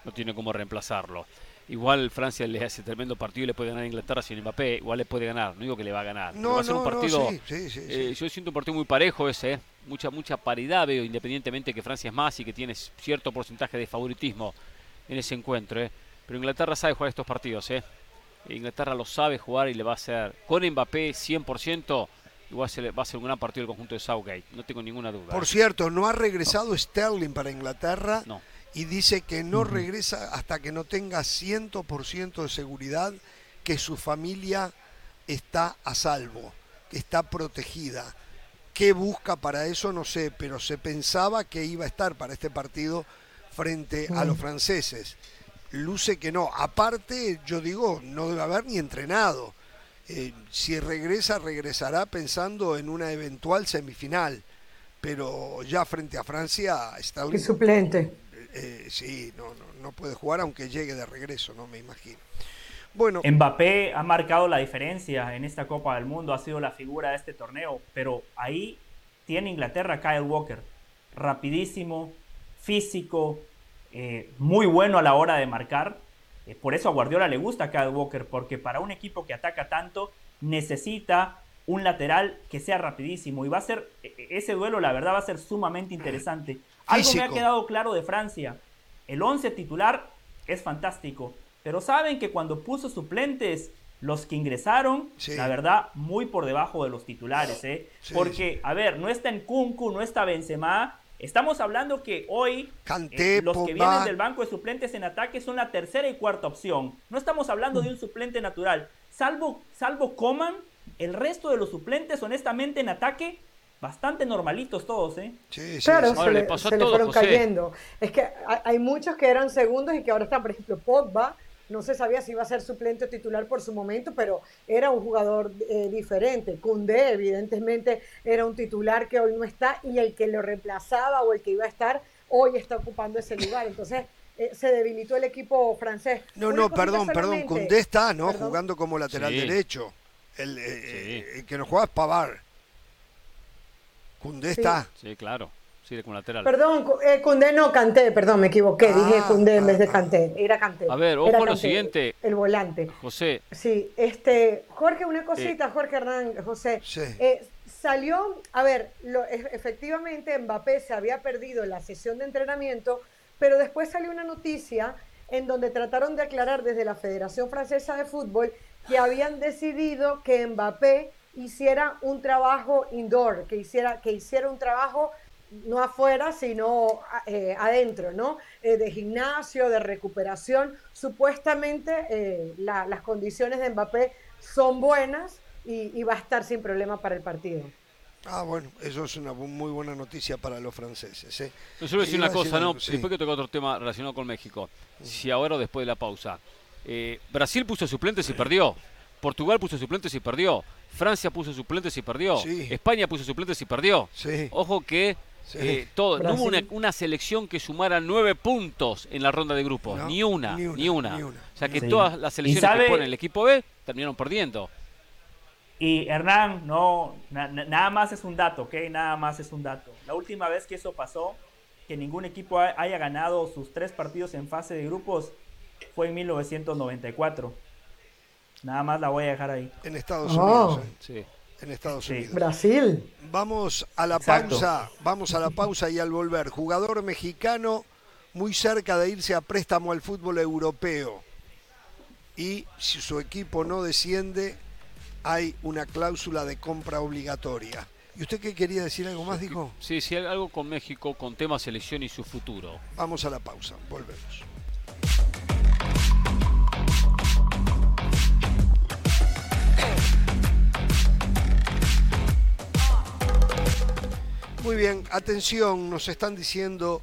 no tiene cómo reemplazarlo. Igual Francia le hace tremendo partido y le puede ganar a Inglaterra sin Mbappé, igual le puede ganar, no digo que le va a ganar. No, va a ser un partido. Sí, sí, eh, yo siento un partido muy parejo ese, eh. mucha mucha paridad veo, independientemente que Francia es más y que tiene cierto porcentaje de favoritismo en ese encuentro. Eh. Pero Inglaterra sabe jugar estos partidos, ¿eh? Inglaterra lo sabe jugar y le va a hacer con Mbappé 100% igual va a ser un gran partido el conjunto de Southgate, no tengo ninguna duda. Por cierto, no ha regresado Sterling para Inglaterra y dice que no regresa hasta que no tenga 100% de seguridad que su familia está a salvo, que está protegida. ¿Qué busca para eso? No sé, pero se pensaba que iba a estar para este partido frente a los franceses. Luce que no. Aparte, yo digo, no debe haber ni entrenado eh, si regresa, regresará pensando en una eventual semifinal, pero ya frente a Francia está Que suplente. eh, sí, no, no, no puede jugar aunque llegue de regreso, no me imagino. Bueno, Mbappé ha marcado la diferencia en esta Copa del Mundo, ha sido la figura de este torneo, pero ahí tiene Inglaterra Kyle Walker, rapidísimo, físico, eh, muy bueno a la hora de marcar. Eh, por eso a Guardiola le gusta Kyle Walker, porque para un equipo que ataca tanto necesita un lateral que sea rapidísimo y va a ser e- e- ese duelo, la verdad, va a ser sumamente interesante. Algo me ha quedado claro de Francia. El 11 titular es fantástico, pero saben que cuando puso suplentes, los que ingresaron, Sí. la verdad, muy por debajo de los titulares, ¿eh? Sí, Porque, a ver, no está en Kunku, no está Benzema. Estamos hablando que hoy eh, los que vienen del banco de suplentes en ataque son la tercera y cuarta opción. No estamos hablando de un suplente natural. Salvo, salvo Coman, el resto de los suplentes, honestamente, en ataque, bastante normalitos todos, ¿eh? sí, sí, Claro, sí. Se, le le, pasó a se le fueron José. cayendo. Es que hay, hay muchos que eran segundos y que ahora están, por ejemplo, Pogba. No se sabía si iba a ser suplente o titular por su momento, pero era un jugador eh, diferente. Koundé, evidentemente, era un titular que hoy no está y el que lo reemplazaba o el que iba a estar hoy está ocupando ese lugar. Entonces, eh, se debilitó el equipo francés. No, Una no, perdón, perdón. Cundé está, ¿no? Perdón. Jugando como lateral Sí. derecho. El, eh, Sí. eh, el que nos juega es Pavar. Cundé Sí. está. Sí, claro. Sí, como lateral. Perdón, eh, Koundé no, Canté, perdón, me equivoqué. Ah, dije Koundé en vez de ah, Canté. Era Canté. A ver, ojo lo siguiente. El volante. José, Sí, este, Jorge, una cosita, Jorge Hernán, José. Sí. Eh, salió, a ver, lo- e- efectivamente Mbappé se había perdido la sesión de entrenamiento, pero después salió una noticia en donde trataron de aclarar desde la Federación Francesa de Fútbol que habían decidido que Mbappé hiciera un trabajo indoor, que hiciera, que hiciera un trabajo no afuera, sino eh, adentro, ¿no? Eh, de gimnasio, de recuperación. Supuestamente eh, la- las condiciones de Mbappé son buenas y, y va a estar sin problema para el partido. Ah, bueno, eso es una muy buena noticia para los franceses. ¿eh? yo solo decir Iba una a decir cosa, ¿no? sí. Después que toca otro tema relacionado con México. Si ahora o después de la pausa. Eh, Brasil puso suplentes y perdió. Portugal puso suplentes y perdió. Francia puso suplentes y perdió. Sí. España puso suplentes y perdió. Sí. Ojo que Sí. eh, todo, no hubo una, selección que sumara nueve puntos en la ronda de grupos. No, ni, una, ni ni una, una, ni una, O sea que Sí. todas las selecciones sabe- que ponen el equipo B terminaron perdiendo. Y Hernán, no, na- na- nada más es un dato, ¿ok? Nada más es un dato. La última vez que eso pasó, que ningún equipo ha- haya ganado sus tres partidos en fase de grupos, fue en 1994. Nada más la voy a dejar ahí. En Estados Oh. Unidos. ¿eh? Sí. En Estados Sí. Unidos. Brasil. Vamos a la Exacto. pausa, vamos a la pausa y al volver, jugador mexicano muy cerca de irse a préstamo al fútbol europeo. Y si su equipo no desciende, hay una cláusula de compra obligatoria. ¿Y usted qué quería decir algo más, dijo? Sí, sí, algo con México, con tema selección y su futuro. Vamos a la pausa, volvemos. Muy bien, atención, nos están diciendo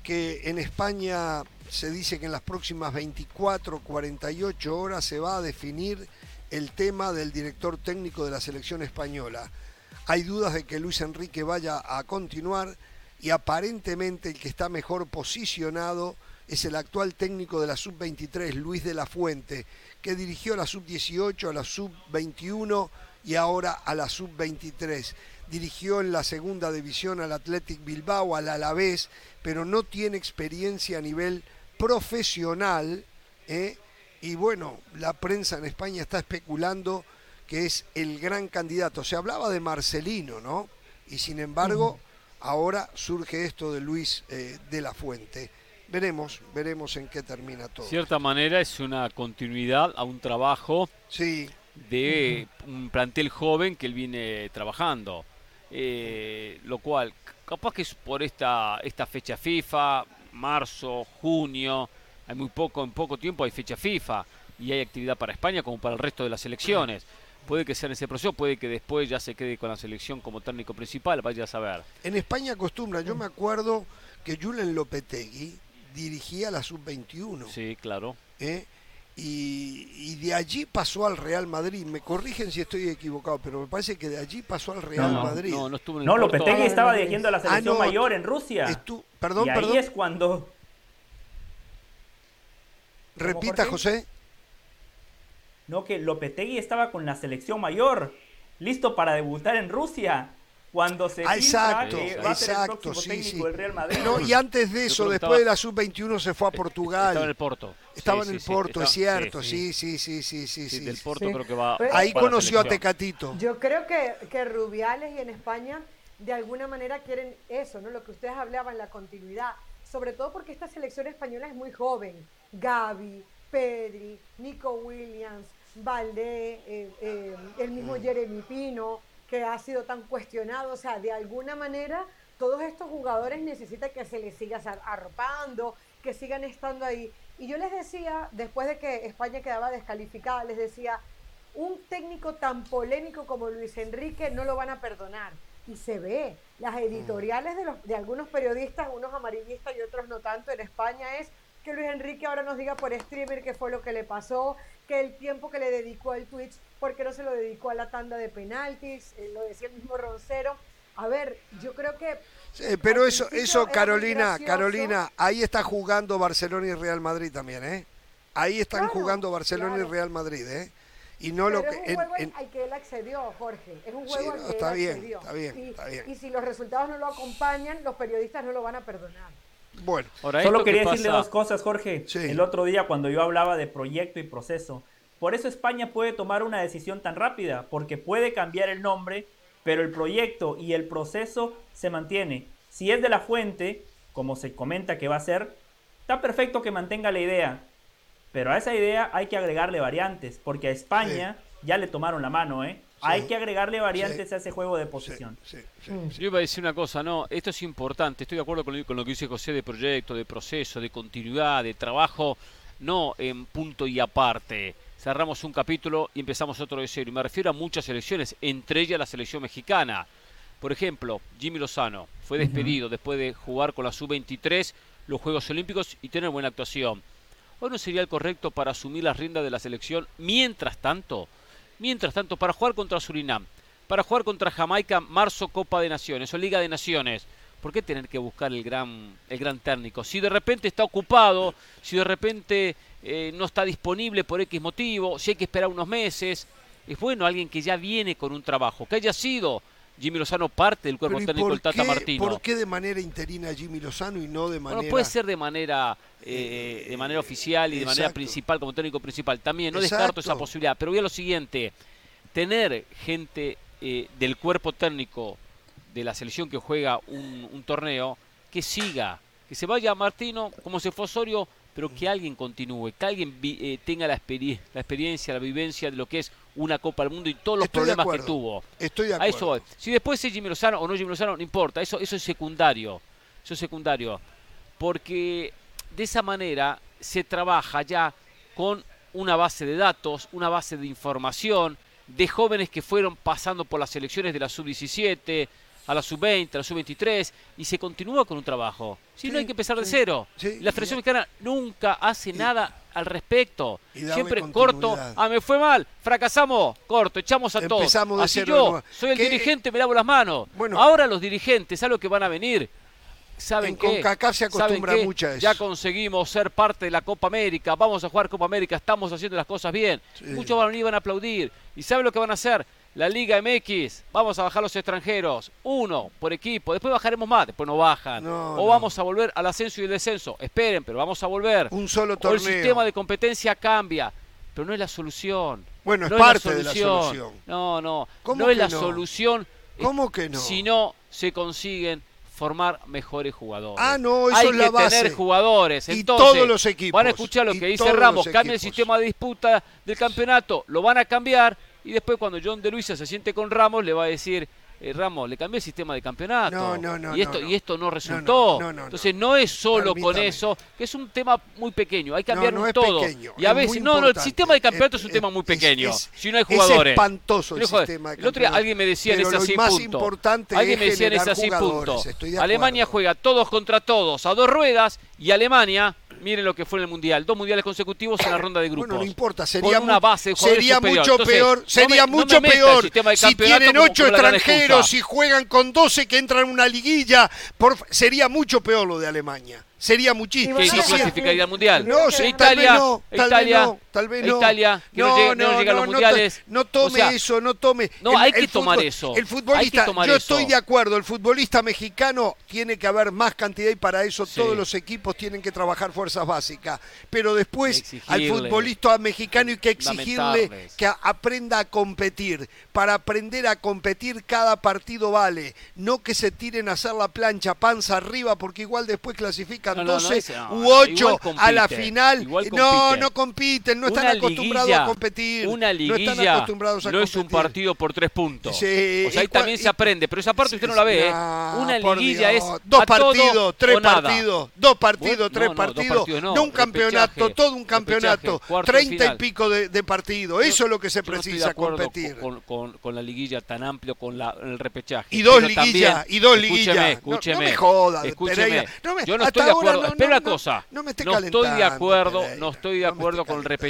que en España se dice que en las próximas 24, 48 horas se va a definir el tema del director técnico de la selección española. Hay dudas de que Luis Enrique vaya a continuar y aparentemente el que está mejor posicionado es el actual técnico de la sub-23, Luis de la Fuente, que dirigió a la sub-18, a la sub-21 y ahora a la sub-23. Dirigió en la segunda división al Athletic Bilbao, al Alavés, pero no tiene experiencia a nivel profesional. ¿eh? Y bueno, la prensa en España está especulando que es el gran candidato. Se hablaba de Marcelino, ¿no? Y sin embargo, ahora surge esto de Luis eh, de la Fuente. Veremos, veremos en qué termina todo. De cierta manera es una continuidad a un trabajo Sí, de un plantel joven que él viene trabajando. Eh, lo cual, capaz que es por esta, esta fecha FIFA, marzo, junio, hay muy poco, en poco tiempo hay fecha FIFA y hay actividad para España como para el resto de las selecciones. Puede que sea en ese proceso, puede que después ya se quede con la selección como técnico principal, vaya a saber. en España acostumbra, yo me acuerdo que Julen Lopetegui dirigía la sub-21. Sí, claro. ¿eh? Y, de allí pasó al Real Madrid. Me corrigen si estoy equivocado, pero me parece que de allí pasó al Real Madrid. No, no, estuvo en el no Lopetegui estaba dirigiendo a la selección ah, mayor en Rusia. perdón, y ahí es cuando... Repita, José. No, que Lopetegui estaba con la selección mayor, listo para debutar en Rusia cuando se ah, exacto, exacto, sí, sí. No, y antes de eso, después de la sub-21 se fue a Portugal. Estaba en el Porto. Estaba en el Porto, es cierto, sí, sí, sí, sí, sí. sí, del Porto creo que va. Ahí conoció a Tecatito. Yo creo que, que Rubiales y en España de alguna manera quieren eso, ¿no? Lo que ustedes hablaban, la continuidad. Sobre todo porque esta selección española es muy joven. Gaby, Pedri, Nico Williams, Valdé, eh, eh, el mismo mm. Jeremy Pino que ha sido tan cuestionado. O sea, de alguna manera, todos estos jugadores necesitan que se les siga arropando, que sigan estando ahí. Y yo les decía, después de que España quedaba descalificada, les decía, un técnico tan polémico como Luis Enrique no lo van a perdonar. Y se ve, las editoriales de, los, de algunos periodistas, unos amarillistas y otros no tanto en España, es que Luis Enrique ahora nos diga por streamer qué fue lo que le pasó, que el tiempo que le dedicó al Twitch, porque no se lo dedicó a la tanda de penaltis, eh, lo decía el mismo Roncero. A ver, yo creo que... pero eso, eso Carolina, Carolina, ahí está jugando Barcelona y Real Madrid también, ¿eh? Ahí están jugando Barcelona y Real Madrid, ¿eh? Y no lo que, es un juego al que él accedió, Jorge. Es un juego al que está él bien, accedió. Está bien, y, está bien. y si los resultados no lo acompañan, los periodistas no lo van a perdonar. Bueno, solo quería decirle dos cosas, Jorge. El otro día cuando yo hablaba de proyecto y proceso. Por eso España puede tomar una decisión tan rápida, porque puede cambiar el nombre, pero el proyecto y el proceso se mantiene. Si es de la fuente, como se comenta que va a ser, está perfecto que mantenga la idea, pero a esa idea hay que agregarle variantes, porque a España ya le tomaron la mano, ¿eh? Hay que agregarle variantes a ese juego de posición. Mm. Yo iba a decir una cosa, no, esto es importante, estoy de acuerdo con, lo que dice José de proyecto, de proceso, de continuidad, de trabajo, no en punto y aparte. Cerramos un capítulo y empezamos otro de cero. Y me refiero a muchas selecciones, entre ellas la selección mexicana. Por ejemplo, Jimmy Lozano fue despedido después de jugar con la sub-23 los Juegos Olímpicos y tener buena actuación. ¿O no sería el correcto para asumir las riendas de la selección mientras tanto? Mientras tanto, para jugar contra Surinam, para jugar contra Jamaica, marzo Copa de Naciones o Liga de Naciones, ¿por qué tener que buscar el gran, el gran técnico? Si de repente está ocupado, si de repente eh, no está disponible por X motivo, si hay que esperar unos meses, es bueno alguien que ya viene con un trabajo, que haya sido Jimmy Lozano parte del cuerpo técnico del Tata Martino. ¿Por qué de manera interina Jimmy Lozano y no de manera.? puede ser de manera, eh, de manera oficial y de manera principal, como técnico principal. También, no descarto esa posibilidad. Pero voy a lo siguiente: tener gente eh, del cuerpo técnico de la selección que juega un, torneo que siga, que se vaya a Martino como se fue Osorio pero que alguien continúe, que alguien eh, tenga la, la, experiencia, la vivencia de lo que es una Copa del Mundo y todos los problemas que tuvo. Estoy de acuerdo. eso, si después es Jimmy Lozano o no Jimmy Lozano, no importa, eso, eso es secundario. Eso es secundario. Porque de esa manera se trabaja ya con una base de datos, una base de información, de jóvenes que fueron pasando por las elecciones de la sub-17, a la sub-20, a la sub-23, y se continúa con un trabajo. Si no hay que empezar de cero. la Federación Mexicana nunca hace nada al respecto. Siempre corto, ah, me fue mal, fracasamos, corto, echamos a todos. Así yo, soy el dirigente, me lavo las manos. Bueno, Ahora los dirigentes, ¿saben lo que van a venir? ¿Saben qué? se acostumbra mucho a eso. Ya conseguimos ser parte de la Copa América, vamos a jugar Copa América, estamos haciendo las cosas bien. Muchos van a venir van a aplaudir. ¿Y saben lo que van a hacer? La Liga MX, vamos a bajar los extranjeros, uno por equipo, después bajaremos más, después no bajan. o vamos a volver al ascenso y el descenso, esperen, pero vamos a volver. Un solo torneo. O el sistema de competencia cambia, pero no es la solución. Bueno, es parte de la solución. No, no, no es la solución. ¿Cómo que no? Si no se consiguen formar mejores jugadores. Ah, no, eso Hay es la que base. tener jugadores. Y todos los equipos. Van a escuchar lo que dice Ramos, cambia el sistema de disputa del campeonato, lo van a cambiar y después cuando John de Luisa se siente con Ramos, le va a decir, eh, Ramos, le cambié el sistema de campeonato. No, no, no, y esto, y esto no resultó. Entonces no es solo con eso, que es un tema muy pequeño. Hay que cambiar todo. y a veces, no, no, el sistema de campeonato es, un tema muy pequeño. si no hay jugadores. Es espantoso el sistema El otro día alguien me decía en ese punto. Alguien me decía en ese punto. Alemania juega todos contra todos a dos ruedas y Alemania Miren lo que fue en el Mundial. Dos mundiales consecutivos en la ronda de grupos. Bueno, no importa, sería, Con una base sería superior. mucho Entonces, peor, sería no me mucho peor si tienen ocho extranjeros y juegan con 12 que entran en una liguilla, por, sería mucho peor lo de Alemania. Sería muchísimo. que Sí, no sí, clasificaría al mundial. No, sí, Italia, tal vez no, tal Italia, vez no, no. Que no, no llega a los no, mundiales. No, tome O sea, eso, no tome. No, hay que tomar eso. El Hay futbolista, que tomar yo eso. estoy de acuerdo, el futbolista mexicano tiene que haber más cantidad y para eso Sí. todos los equipos tienen que trabajar fuerzas básicas. Pero después al futbolista mexicano hay que exigirle que aprenda a competir. Para aprender a competir cada partido vale. No que se tiren a hacer la plancha panza arriba porque igual después clasifican No, no, no, 12 ese- no, u no, 8 igual a la final. No, no compiten, no están Una acostumbrados liguilla- a competir. Una no están liguilla acostumbrados a no es un partido por tres puntos. Sí, o sea, ahí también y- se aprende, pero esa parte usted no la ve. ¿eh? Una liguilla Dios. es dos partidos, tres partidos, dos partidos, tres partidos, no un campeonato, repechaje, todo un campeonato, repechaje, de treinta y pico de, de partidos, eso es lo que se no de precisa competir. Con, con- con la liguilla tan amplio, con la, el repechaje. Y dos liguillas, y dos liguillas. Escúcheme, no me joda, escúcheme. Pereira. No me- Yo no estoy de acuerdo. Espera una cosa. no me estoy de calentando, acuerdo, no estoy de acuerdo con el calentando.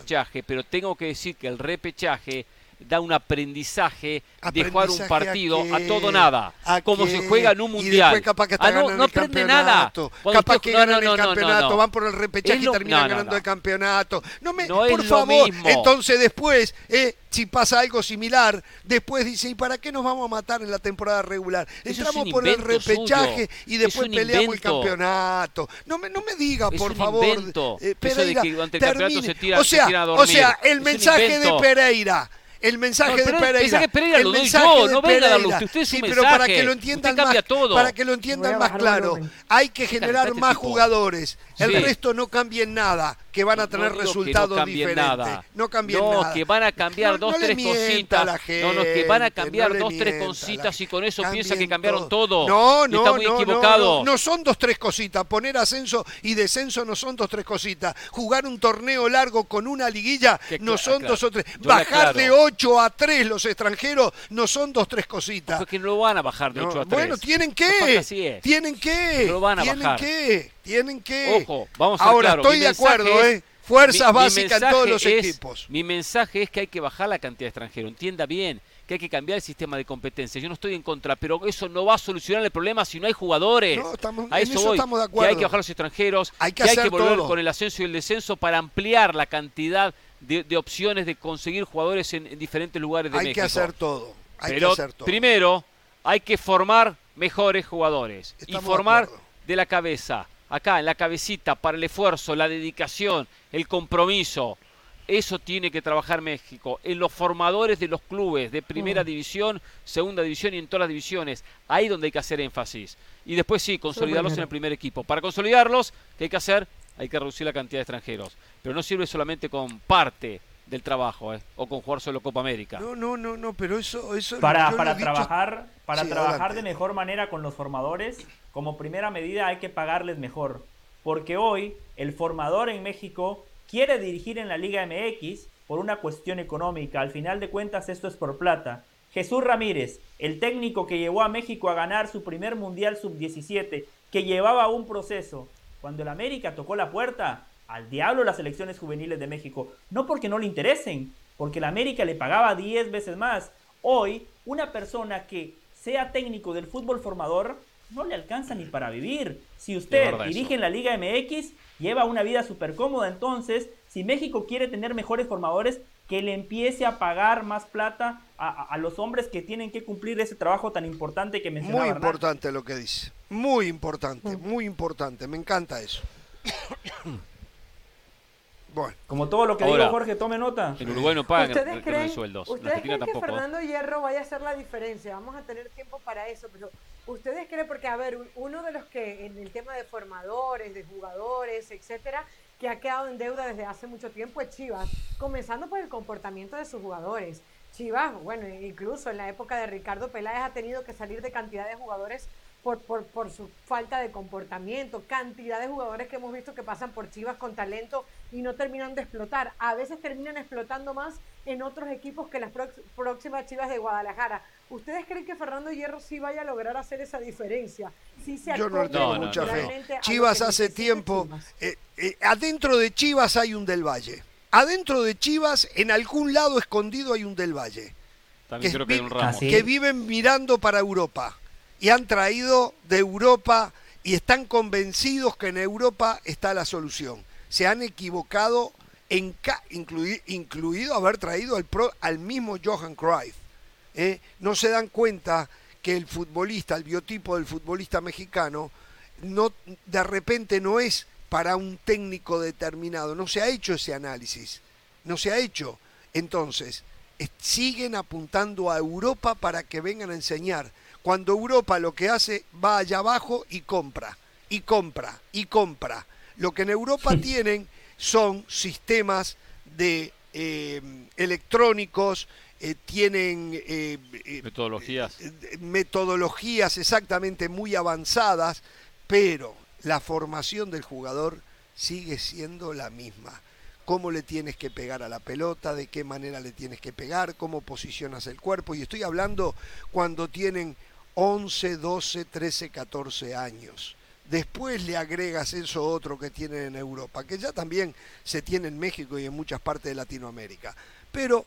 Pero tengo que decir que el repechaje da un aprendizaje, de jugar un ¿Aprendizaje a partido a, todo nada, ¿A como se juega en un mundial. capaz que Ah, no, aprende nada. Cuando Capaz que no, ganan no, el campeonato, van por el repechaje y terminan ganando el campeonato. No me, por favor, entonces después, eh, si pasa algo similar, después dice, ¿y para qué nos vamos a matar en la temporada regular? Eso es Entramos por el repechaje suyo. y después peleamos invento. el campeonato. No me, no me diga, Es por favor. eh, Eso de Pereira, que durante el campeonato se tira- o se sea, tira a o sea, el Es mensaje de. Pereira. El mensaje No, de pero el Pereira. mensaje de Pereira el lo doy mensaje yo, de no venga a darlo usted, usted es sí, pero para mensaje. que lo entiendan Usted cambia más, todo. para que lo entiendan más el claro, hay que generar este más jugadores. El Sí. resto no cambien nada, que van a No tener no resultados diferentes. nada. No cambien No, nada. que van a cambiar No- dos, no tres cositas. no, no, que van a cambiar no dos, tres cositas y con eso piensa que cambiaron todo. No, Y no, está muy no, no, equivocado. No, no son dos, tres cositas. Poner ascenso y descenso no son dos, tres cositas. Jugar un torneo largo con una liguilla Que no son dos o tres. Yo Bajar de aclaro. 8 a 3 los extranjeros no son dos, tres cositas. Porque no lo van a bajar de No, 8 a 3. Bueno, tienen que. así es. Tienen que. No lo van a tienen bajar. que. Tienen que. Ojo, vamos a Ahora estoy de acuerdo, ¿eh? Fuerzas básicas en todos los es- equipos. Mi mensaje es que hay que bajar la cantidad de extranjeros. Entienda bien que hay que cambiar el sistema de competencia. Yo no estoy en contra, pero eso no va a solucionar el problema si no hay jugadores. No, estamos- a en eso, eso voy. estamos de Que hay acuerdo. que bajar los extranjeros, Hay que hay hacer que volver todo. con el ascenso y el descenso para ampliar la cantidad de, de opciones de conseguir jugadores en, en diferentes lugares de Hay México. que hacer todo. Hay Pero que hacer todo. primero hay que formar mejores jugadores Estamos y formar acuerdo. de la cabeza, acá en la cabecita, para el esfuerzo, la dedicación, el compromiso. Eso tiene que trabajar México, en los formadores de los clubes de Mm. primera división, segunda división y en todas las divisiones. Ahí donde hay que hacer énfasis. Y después sí, consolidarlos en el primer equipo. Para consolidarlos, ¿qué hay que hacer? Hay que reducir la cantidad de extranjeros. Pero no sirve solamente con parte del trabajo, ¿eh? o con jugar solo Copa América. No, no, no, no, pero eso, eso Para, para dicho- trabajar, para Sí, trabajar adelante. de mejor manera con los formadores, como primera medida hay que pagarles mejor. Porque hoy el formador en México quiere dirigir en la Liga MX por una cuestión económica. Al final de cuentas esto es por plata. Jesús Ramírez, el técnico que llevó a México a ganar su primer Mundial Sub-17, que llevaba un proceso. Cuando el América tocó la puerta, al diablo las selecciones juveniles de México. No porque no le interesen, porque el América le pagaba 10 veces más. Hoy, una persona que sea técnico del fútbol formador no le alcanza ni para vivir. Si usted dirige en la Liga MX, lleva una vida súper cómoda. Entonces, si México quiere tener mejores formadores, que le empiece a pagar más plata a, a- a los hombres que tienen que cumplir ese trabajo tan importante que mencionaba Muy Hernán. importante lo que dice. Muy importante, muy importante. Me encanta eso. bueno, Como todo lo que Ahora, digo, Jorge, tome nota. En Uruguay no pagan ¿Ustedes creen, sueldos. ¿ustedes creen que tampoco. Fernando Hierro vaya a hacer la diferencia? Vamos a tener tiempo para eso, pero ¿ustedes creen? Porque, a ver, un- uno de los que en el tema de formadores, de jugadores, etcétera, que ha quedado en deuda desde hace mucho tiempo es Chivas, comenzando por el comportamiento de sus jugadores. Chivas, bueno, incluso en la época de Ricardo Peláez ha tenido que salir de cantidad de jugadores por, por, por su falta de comportamiento, cantidad de jugadores que hemos visto que pasan por Chivas con talento y no terminan de explotar. A veces terminan explotando más en otros equipos que las próximas Chivas de Guadalajara. ¿Ustedes creen que Fernando Hierro sí vaya a lograr hacer esa diferencia? Sí se Yo no tengo mucha fe. Chivas hace tiempo, eh, eh, adentro de Chivas hay un del Valle. Adentro de Chivas, en algún lado escondido hay un del Valle. También que, creo que hay un Ramos. que viven mirando para Europa y han traído de Europa y están convencidos que en Europa está la solución. Se han equivocado, en incluido, haber traído al, al mismo Johan Cruyff. ¿eh? No se dan cuenta que el futbolista, el biotipo del futbolista mexicano, no, de repente no es para un técnico determinado. No se ha hecho ese análisis. No se ha hecho. Entonces, siguen apuntando a Europa para que vengan a enseñar. Cuando Europa lo que hace va allá abajo y compra, y compra, y compra. Lo que en Europa tienen son sistemas de eh, electrónicos, eh, tienen eh, metodologías. metodologías exactamente muy avanzadas, pero la formación del jugador sigue siendo la misma cómo le tienes que pegar a la pelota, de qué manera le tienes que pegar, cómo posicionas el cuerpo. Y estoy hablando cuando tienen 11, 12, 13, 14 años. Después le agregas eso otro que tienen en Europa, que ya también se tiene en México y en muchas partes de Latinoamérica. Pero,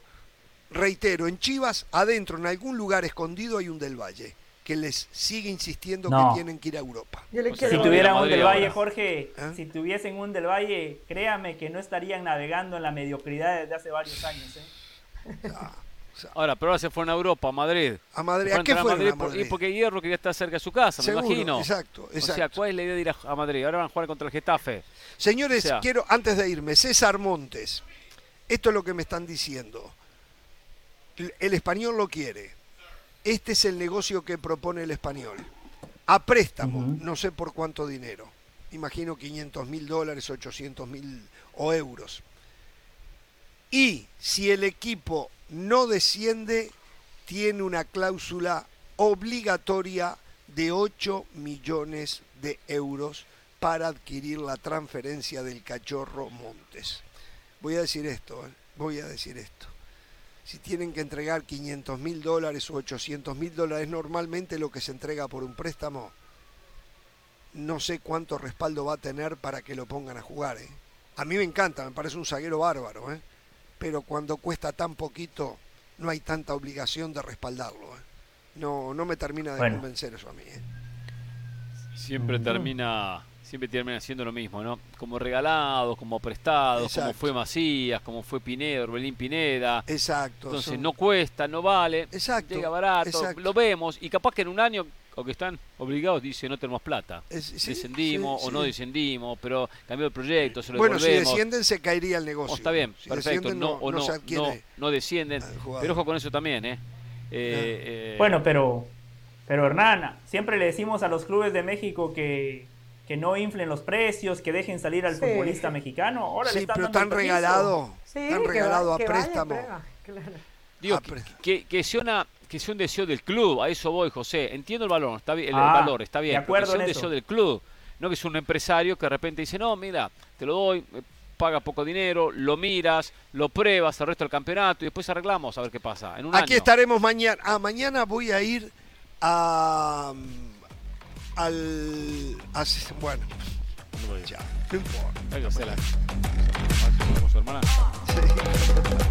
reitero, en Chivas, adentro, en algún lugar escondido, hay un del Valle que les sigue insistiendo que tienen que ir a Europa. si tuvieran un del Valle, Jorge, ¿Eh? si tuviesen un del Valle, créame que no estarían navegando en la mediocridad desde hace varios años. ¿eh? Ahora, pero ahora se fueron a Europa, a Madrid. ¿A Madrid? ¿A qué fueron a Madrid? porque Hierro quería estar cerca de su casa, me imagino. Exacto, exacto. O sea, ¿cuál es la idea de ir a, Madrid? Ahora van a jugar contra el Getafe. Señores, quiero, antes de irme, César Montes, esto es lo que me están diciendo. El español lo quiere este es el negocio que propone el español. A préstamo, no sé por cuánto dinero. Imagino 500 mil dólares, 800 mil o euros. Y si el equipo no desciende, tiene una cláusula obligatoria de 8 millones de euros para adquirir la transferencia del cachorro Montes. Voy a decir esto, ¿eh? voy a decir esto si tienen que entregar 500 mil dólares o 800 mil dólares, normalmente lo que se entrega por un préstamo, no sé cuánto respaldo va a tener para que lo pongan a jugar. ¿eh? A mí me encanta, me parece un zaguero bárbaro, ¿eh? Pero cuando cuesta tan poquito, no hay tanta obligación de respaldarlo. ¿eh? No, no me termina de convencer eso a mí. ¿eh? Siempre termina siempre terminan haciendo lo mismo, ¿no? Como regalados, como prestados, como fue Macías, como fue Pineda, Orbelín Pineda. Exacto. Entonces no cuesta, no vale, Exacto. llega barato, lo vemos y capaz que en un año o que están obligados dice no tenemos plata. descendimos o no descendimos, pero cambió el proyecto, se lo Bueno, si descienden se caería el negocio. Oh, está bien, perfecto, no, o no, no, descienden, pero ojo con eso también, ¿eh? eh, eh bueno, pero pero Hernán, siempre le decimos a los clubes de México que que no inflen los precios, que dejen salir al futbolista mexicano. Ahora sí, pero están regalado, están regalado a préstamo. Digo, que, que, sea una, que sea un deseo del club, a eso voy, José. Entiendo el valor, está bien, el, ah, valor, está bien, pero que sea un deseo del club. No que es un empresario que de repente dice, no, mira, te lo doy, paga poco dinero, lo miras, lo pruebas el resto del campeonato y después arreglamos a ver qué pasa. En un Aquí estaremos mañana. Ah, mañana voy a ir a al. bueno. Ya, no importa. Sí.